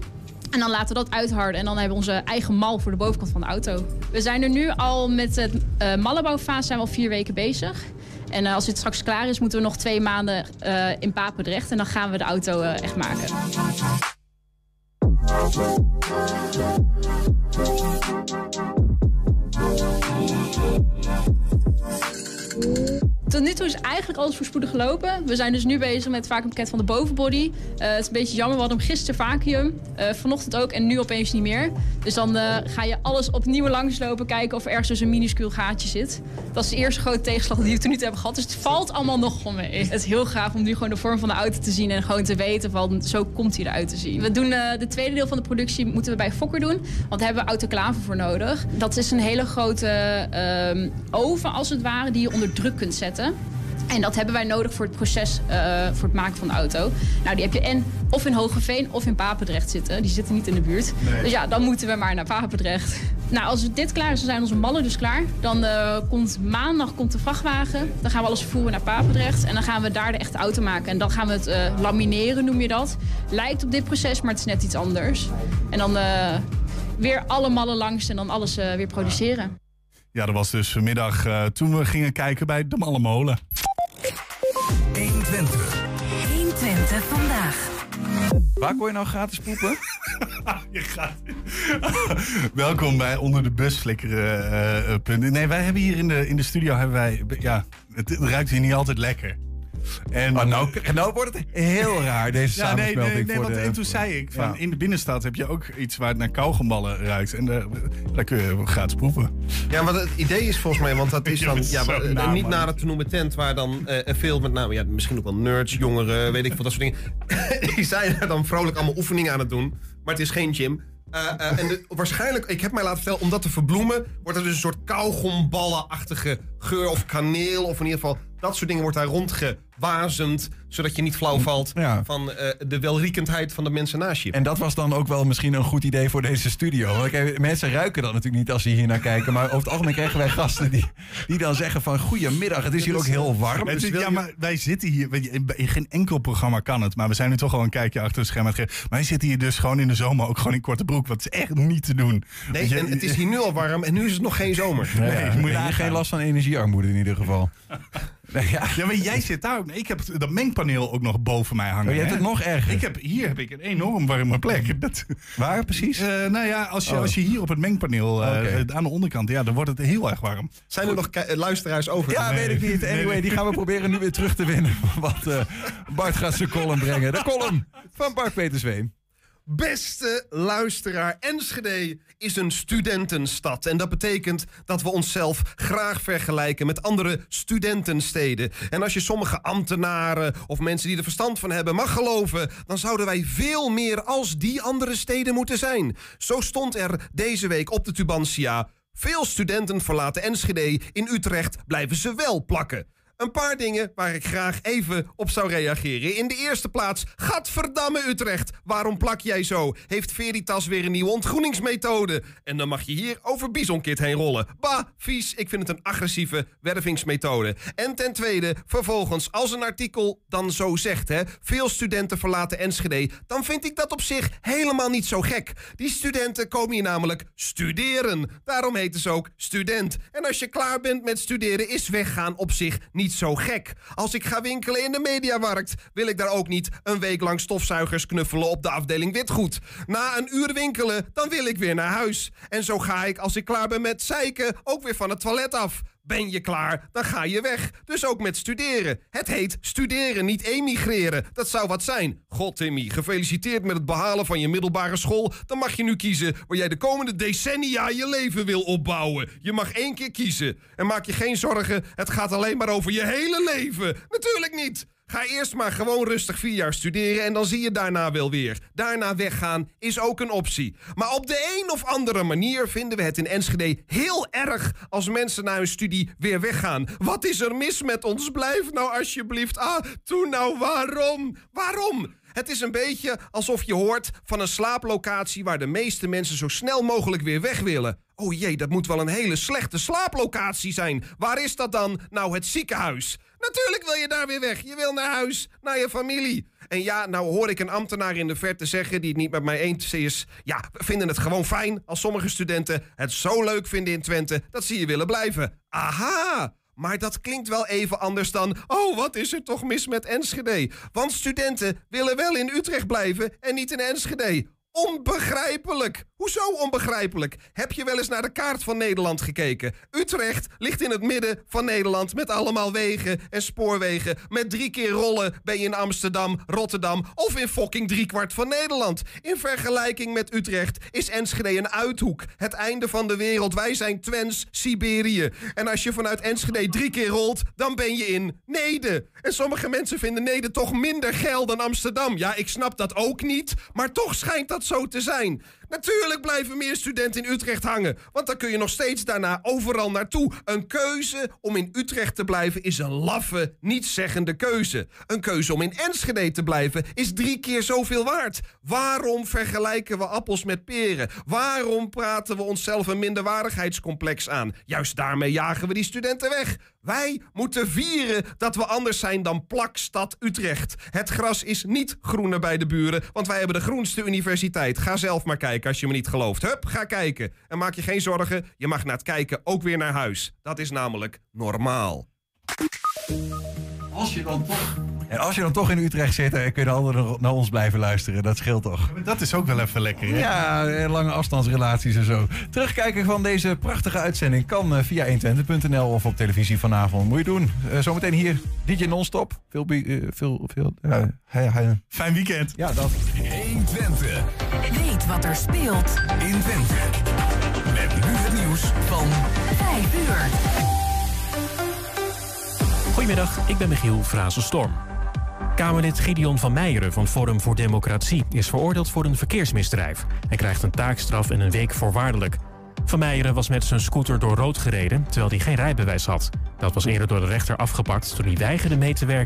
En dan laten we dat uitharden. En dan hebben we onze eigen mal voor de bovenkant van de auto. We zijn er nu al met het eh mallenbouwfase zijn we al vier weken bezig. En eh, als dit straks klaar is, moeten we nog twee maanden eh, in Papendrecht. En dan gaan we de auto echt maken. Tot nu toe is eigenlijk alles voorspoedig gelopen. We zijn dus nu bezig met het vacuümpakket van de bovenbody. Eh, het is een beetje jammer, we hadden hem gisteren vacuüm. eh, vanochtend ook en nu opeens niet meer. Dus dan eh, ga je alles opnieuw langslopen, kijken of er ergens dus een minuscuul gaatje zit. Dat is de eerste grote tegenslag die we tot nu toe hebben gehad. Dus het valt allemaal nog gewoon mee. Het is heel gaaf om nu gewoon de vorm van de auto te zien en gewoon te weten van zo komt hij eruit te zien. We doen eh de tweede deel van de productie moeten we bij Fokker doen, want daar hebben we autoclaven voor nodig. Dat is een hele grote ehm, oven als het ware die je onder druk kunt zetten. En dat hebben wij nodig voor het proces, eh, voor het maken van de auto. Nou, die heb je en of in Hogeveen of in Papendrecht zitten. Die zitten niet in de buurt. Nee. Dus ja, dan moeten we maar naar Papendrecht. Nou, als dit klaar is, dan zijn onze mallen dus klaar. Dan eh, komt maandag komt de vrachtwagen. Dan gaan we alles vervoeren naar Papendrecht. En dan gaan we daar de echte auto maken. En dan gaan we het eh, lamineren, noem je dat. Lijkt op dit proces, maar het is net iets anders. En dan weer alle mallen langs en dan alles weer produceren. Ja, dat was dus vanmiddag eh, toen we gingen kijken bij de Mallemolen. 120. 120 vandaag. Waar kon je nou gratis poepen? je gaat... Welkom bij Onder de Bus flikkeren. eh, eh, punten. Nee, wij hebben hier in de, in de studio hebben wij... Ja, het, het ruikt hier niet altijd lekker. En, Oh, nou, nou wordt het heel raar, deze ja, nee, nee, nee, voor want, de, en toen zei ik, van, Ja. in de binnenstad heb je ook iets waar het naar kauwgomballen ruikt. En daar, daar kun je gratis poepen. Ja, maar het idee is volgens mij, want dat is dan ja, maar, eh, na, niet naar het te noemen tent waar dan eh, veel met name, ja, misschien ook wel nerds, jongeren, weet ik veel, dat soort dingen. Die zijn er dan vrolijk allemaal oefeningen aan het doen. Maar het is geen gym. Eh, eh, en de- waarschijnlijk, ik heb mij laten vertellen, om dat te verbloemen, wordt er dus een soort kauwgomballenachtige geur of kaneel, of in ieder geval dat soort dingen wordt daar rondgewazend, zodat je niet flauw valt van eh, de welriekendheid van de mensen naast je. En dat was dan ook wel misschien een goed idee voor deze studio. Want kijk, mensen ruiken dan natuurlijk niet als ze hier naar kijken. Maar over het algemeen krijgen wij gasten die, die dan zeggen van... Goedemiddag, het is hier ook heel warm. Het Dus ja, maar wij zitten hier. weet je, in, geen enkel programma kan het. Maar we zijn nu toch al een kijkje achter het scherm. Maar wij zitten hier dus gewoon in de zomer ook gewoon in korte broek. Wat is echt niet te doen. Nee, en het is hier nu al warm en nu is het nog geen zomer. Nee, Nee, ja, moet je hier geen last van energiearmoede in ieder geval. Nee, ja. Ja, maar jij zit daar ook. Ik heb dat mengpaneel ook nog boven mij hangen. Oh, je hebt hè? het nog erger. Ik heb, hier heb ik een enorm warme plek. Dat, Waar precies? Eh, nou ja, als je, Oh. als je hier op het mengpaneel eh, eh, aan de onderkant, ja, dan wordt het heel erg warm. Zijn er nog luisteraars over? Ja, weet ik niet. Anyway, die gaan we proberen nu weer terug te winnen. Want eh, Bart gaat zijn column brengen. De column van Bart Petersveen. Beste luisteraar, Enschede is een studentenstad. En dat betekent dat we onszelf graag vergelijken met andere studentensteden. En als je sommige ambtenaren of mensen die er verstand van hebben mag geloven, dan zouden wij veel meer als die andere steden moeten zijn. Zo stond er deze week op de Tubantia. Veel studenten verlaten Enschede. In Utrecht blijven ze wel plakken. Een paar dingen waar ik graag even op zou reageren. In de eerste plaats, gadverdamme Utrecht. Waarom plak jij zo? Heeft Veritas weer een nieuwe ontgroeningsmethode? En dan mag je hier over Bisonkit heen rollen. Bah, vies. Ik vind het een agressieve wervingsmethode. En ten tweede, vervolgens, als een artikel dan zo zegt... Hè, veel studenten verlaten Enschede... dan vind ik dat op zich helemaal niet zo gek. Die studenten komen hier namelijk studeren. Daarom heten ze ook student. En als je klaar bent met studeren, is weggaan op zich niet zo gek. Als ik ga winkelen in de mediamarkt, wil ik daar ook niet een week lang stofzuigers knuffelen op de afdeling witgoed. Na een uur winkelen, dan wil ik weer naar huis. En zo ga ik, als ik klaar ben met zeiken, ook weer van het toilet af. Ben je klaar, dan ga je weg. Dus ook met studeren. Het heet studeren, niet emigreren. Dat zou wat zijn. God, Timmy, gefeliciteerd met het behalen van je middelbare school. Dan mag je nu kiezen waar jij de komende decennia je leven wil opbouwen. Je mag één keer kiezen. En maak je geen zorgen, het gaat alleen maar over je hele leven. Natuurlijk niet. Ga eerst maar gewoon rustig vier jaar studeren en dan zie je daarna wel weer. Daarna weggaan is ook een optie. Maar op de een of andere manier vinden we het in Enschede heel erg als mensen na hun studie weer weggaan. Wat is er mis met ons? Blijf nou alsjeblieft. Ah, toen nou waarom? Waarom? Het is een beetje alsof je hoort van een slaaplocatie waar de meeste mensen zo snel mogelijk weer weg willen. Oh jee, dat moet wel een hele slechte slaaplocatie zijn. Waar is dat dan? Nou, het ziekenhuis. Natuurlijk wil je daar weer weg. Je wil naar huis, naar je familie. En ja, nou hoor ik een ambtenaar in de verte zeggen die het niet met mij eens is. Ja, we vinden het gewoon fijn als sommige studenten het zo leuk vinden in Twente dat ze hier willen blijven. Aha! Maar dat klinkt wel even anders dan... Oh, wat is er toch mis met Enschede? Want studenten willen wel in Utrecht blijven en niet in Enschede. Onbegrijpelijk. Hoezo onbegrijpelijk? Heb je wel eens naar de kaart van Nederland gekeken? Utrecht ligt in het midden van Nederland met allemaal wegen en spoorwegen. Met drie keer rollen ben je in Amsterdam, Rotterdam of in fucking driekwart van Nederland. In vergelijking met Utrecht is Enschede een uithoek. Het einde van de wereld. Wij zijn Twens, Siberië. En als je vanuit Enschede drie keer rolt, dan ben je in Nede. En sommige mensen vinden Nede toch minder geil dan Amsterdam. Ja, ik snap dat ook niet, maar toch schijnt dat zo te zijn. Natuurlijk blijven meer studenten in Utrecht hangen, want dan kun je nog steeds daarna overal naartoe. Een keuze om in Utrecht te blijven is een laffe, nietszeggende keuze. Een keuze om in Enschede te blijven is drie keer zoveel waard. Waarom vergelijken we appels met peren? Waarom praten we onszelf een minderwaardigheidscomplex aan? Juist daarmee jagen we die studenten weg. Wij moeten vieren dat we anders zijn dan plakstad Utrecht. Het gras is niet groener bij de buren, want wij hebben de groenste universiteit. Ga zelf maar kijken als je me niet gelooft. Hup, ga kijken. En maak je geen zorgen, je mag na het kijken ook weer naar huis. Dat is namelijk normaal. Als je dan toch... En als je dan toch in Utrecht zit, dan kun je dan altijd naar ons blijven luisteren. Dat scheelt toch? Dat is ook wel even lekker, hè? Ja, eh, lange afstandsrelaties en zo. Terugkijken van deze prachtige uitzending kan eh, via 120.nl of op televisie vanavond. Moet je doen. Eh, zometeen hier DJ Non-Stop. Veel, eh, veel, veel. Fijn weekend. Ja, dat. 120. Weet wat er speelt In Twente. Met nu het nieuws van 5 uur. Goedemiddag, ik ben Michiel Frazenstorm. Kamerlid Gideon van Meijeren van Forum voor Democratie is veroordeeld voor een verkeersmisdrijf. Hij krijgt een taakstraf en een week voorwaardelijk. Van Meijeren was met zijn scooter door rood gereden, terwijl hij geen rijbewijs had. Dat was eerder door de rechter afgepakt toen hij weigerde mee te werken